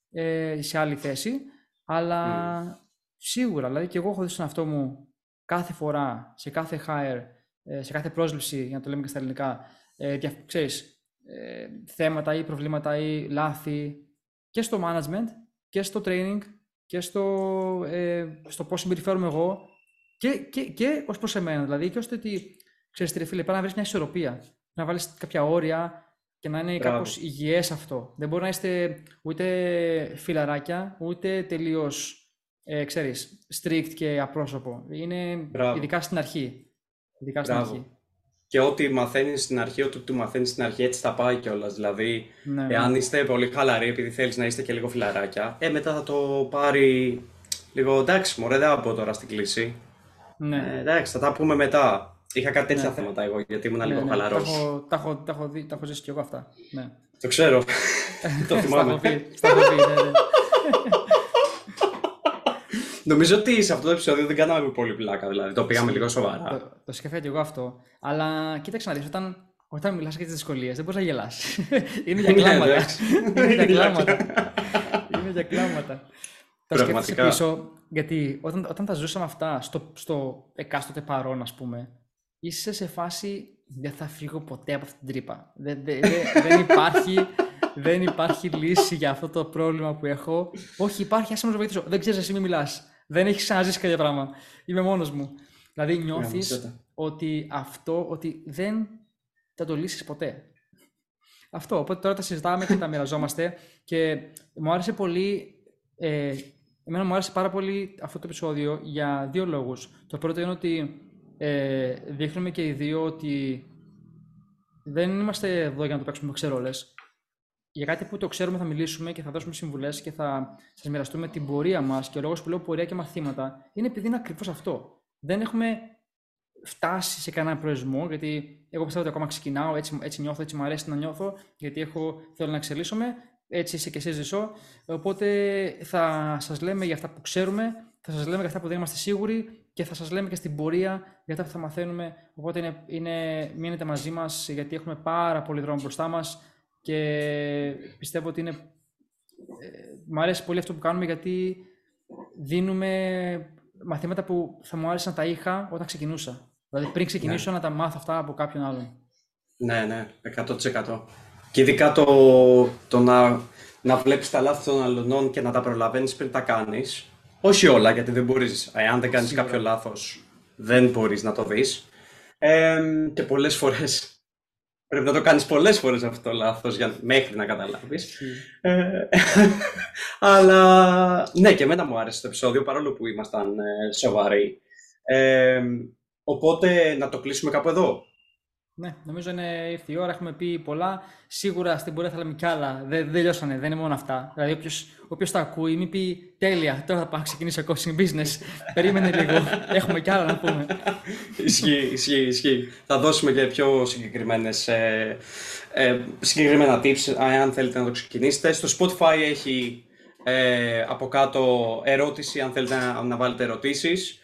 ε, σε άλλη θέση. Αλλά mm. σίγουρα, δηλαδή και εγώ έχω δει στον αυτό μου κάθε φορά, σε κάθε hire, ε, σε κάθε πρόσληψη, για να το λέμε και στα ελληνικά, ε, ξέρεις, ε, θέματα ή προβλήματα ή λάθη και στο management και στο training και στο, ε, στο πώς συμπεριφέρομαι εγώ και, και, και ως προς εμένα. Δηλαδή και ώστε ότι, ξέρεις φίλε, πρέπει να βρεις μια ισορροπία, να βάλεις κάποια όρια και να είναι κάπως υγιές αυτό. Δεν μπορεί να είστε ούτε φιλαράκια, ούτε τελείως ε, ξέρεις, strict και απρόσωπο. Είναι Μπράβο. ειδικά στην αρχή. Ειδικά στην αρχή. Και ό,τι μαθαίνεις στην αρχή, ό,τι του μαθαίνεις στην αρχή, έτσι θα πάει κιόλας. Δηλαδή, ναι, εάν ναι. είστε πολύ χαλαροί, επειδή θέλεις να είστε και λίγο φιλαράκια, ε, μετά θα το πάρει λίγο εντάξει, μωρέ, δεν θα πω τώρα στην κλίση. Ναι. Ε, εντάξει, θα τα πούμε μετά. Είχα κάτι τέτοια ναι. θέματα εγώ, γιατί ήμουν ναι, λίγο ναι. χαλαρός. Τα έχω, τα, έχω, τα έχω ζήσει κι εγώ αυτά. Ναι. Το ξέρω. το θυμάμαι. Στα έχω πει, ναι, ναι. Νομίζω ότι σε αυτό το επεισόδιο δεν κάναμε πολύ πλάκα, δηλαδή το πήγαμε λίγο σοβαρά. Το, το σκέφτομαι και εγώ αυτό. Αλλά κοίταξε να δεις, όταν, όταν μιλάς για τις δυσκολίες, δεν μπορείς να γελάς. Είναι για κλάματα. Είναι για κλάματα. Είναι για κλάματα. Τα σκέφτεσαι πίσω, γιατί όταν, όταν τα ζούσαμε αυτά στο, στο εκάστοτε παρόν, ας πούμε, είσαι σε φάση δεν θα φύγω ποτέ από αυτή την τρύπα. Δεν, δεν, δεν, υπάρχει, δεν υπάρχει λύση για αυτό το πρόβλημα που έχω. Όχι, υπάρχει, άσε να με βοηθήσω. Δεν ξέρεις, εσύ μην μιλάς. Δεν έχεις ξαναζήσει κάποιο πράγμα. Είμαι μόνος μου. Δηλαδή νιώθεις ότι αυτό, ότι δεν θα το λύσεις ποτέ. Αυτό. Οπότε τώρα τα συζητάμε και τα μοιραζόμαστε. Και μου άρεσε πολύ. Ε, εμένα μου άρεσε πάρα πολύ αυτό το επεισόδιο για δύο λόγους. Το πρώτο είναι ότι ε, δείχνουμε και οι δύο ότι δεν είμαστε εδώ για να το παίξουμε ξερόλες. Για κάτι που το ξέρουμε θα μιλήσουμε και θα δώσουμε συμβουλές και θα σας μοιραστούμε την πορεία μας. Και ο λόγος που λέω πορεία και μαθήματα είναι επειδή είναι ακριβώς αυτό. Δεν έχουμε φτάσει σε κανένα προορισμό, γιατί εγώ πιστεύω ότι ακόμα ξεκινάω, έτσι, έτσι νιώθω, έτσι μου αρέσει να νιώθω, γιατί έχω, θέλω να εξελίσσομαι, έτσι είσαι και εσύ ζησό. Οπότε θα σας λέμε για αυτά που ξέρουμε, θα σας λέμε για αυτά που δεν είμαστε σίγουροι και θα σας λέμε και στην πορεία για τα που θα μαθαίνουμε. Οπότε είναι, είναι, μείνετε μαζί μας γιατί έχουμε πάρα πολύ δρόμο μπροστά μας και πιστεύω ότι είναι... Ε, μου αρέσει πολύ αυτό που κάνουμε γιατί δίνουμε μαθήματα που θα μου άρεσε να τα είχα όταν ξεκινούσα. Δηλαδή πριν ξεκινήσω ναι. να τα μάθω αυτά από κάποιον άλλον. Ναι, ναι, 100%. Και ειδικά το, το να, να βλέπεις τα λάθη των αλλωνών και να τα προλαβαίνεις πριν τα κάνεις, όχι όλα, γιατί δεν μπορείς, εάν δεν κάνεις κάποιο λάθος, δεν μπορείς να το δεις. Ε, και πολλές φορές, πρέπει να το κάνεις πολλές φορές αυτό το λάθος για, μέχρι να καταλάβεις. Ε, αλλά, ναι, και εμένα μου άρεσε το επεισόδιο, παρόλο που ήμασταν ε, σοβαροί. Ε, οπότε, να το κλείσουμε κάπου εδώ. Ναι, νομίζω είναι ήρθε η ώρα. Έχουμε πει πολλά. Σίγουρα στην πορεία θα λέμε κι άλλα. Δεν, δεν λιώσανε, δεν είναι μόνο αυτά. Δηλαδή, όποιος τα ακούει, μην πει τέλεια, τώρα θα πάω να ξεκινήσω coaching business. Περίμενε λίγο. Έχουμε κι άλλα να πούμε. ισχύει, ισχύει, ισχύει. Θα δώσουμε και πιο συγκεκριμένες, ε, ε, συγκεκριμένα tips, αν θέλετε να το ξεκινήσετε. Στο Spotify έχει ε, από κάτω ερώτηση αν θέλετε να, να βάλετε ερωτήσεις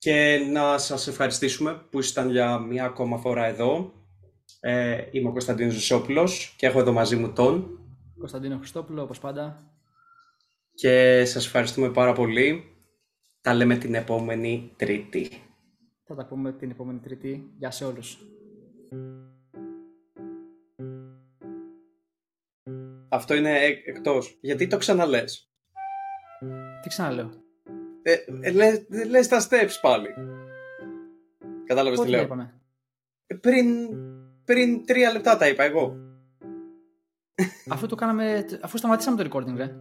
και να σας ευχαριστήσουμε που ήσταν για μία ακόμα φορά εδώ. Ε, είμαι ο Κωνσταντίνος Ζωσόπουλος και έχω εδώ μαζί μου τον Κωνσταντίνο Χριστόπουλο, όπως πάντα. και σας ευχαριστούμε πάρα πολύ. Τα λέμε την επόμενη Τρίτη. Θα τα πούμε την επόμενη Τρίτη. Γεια σε όλους. Αυτό είναι εκ- εκτός. Γιατί το ξαναλες; Τι ξαναλέω; Ε, ε, λες, λες τα steps πάλι. Κατάλαβες τι Πότε τα λέω. είπαμε. Ε, Πριν, πριν τρία λεπτά τα είπα εγώ. αφού το κάναμε, αφού σταματήσαμε το recording, ρε.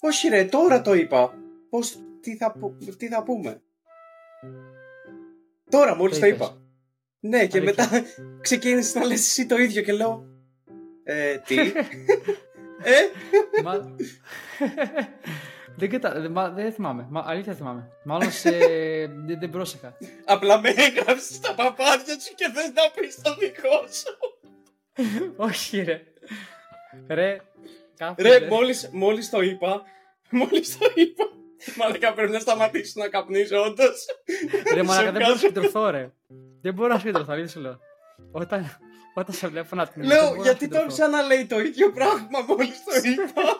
Όχι ρε, τώρα το είπα. Πώς, τι θα, πού- τι θα πούμε. Τώρα μόλις Τι το είπες; είπα. Ναι, και Αλήθεια. μετά ξεκίνησες να λες εσύ το ίδιο και λέω... Ε, τι; ε, Μα... δεν, κατα... δεν- μα... δεν θυμάμαι. Μα... Αλήθεια θυμάμαι. Μάλλον σε... δεν, δεν πρόσεχα. απλά με έγραψες στα παπάδια σου και θες να πεις το δικό σου. Όχι, ρε. Ρε, κάπου. Ρε, μόλις, μόλις το είπα, μόλις το είπα, μαλάκα πρέπει να σταματήσω να καπνίζω όντως. Ρε, μαλάκα, δεν Σου μπορώ να κάνω- συγκεντρωθώ, ρε. Δεν μπορώ να συγκεντρωθώ, αλήθεια σου λέω. Όταν, όταν σε βλέπω να την Λέω, γιατί το ξαναλέει το ίδιο πράγμα μόλις το είπα.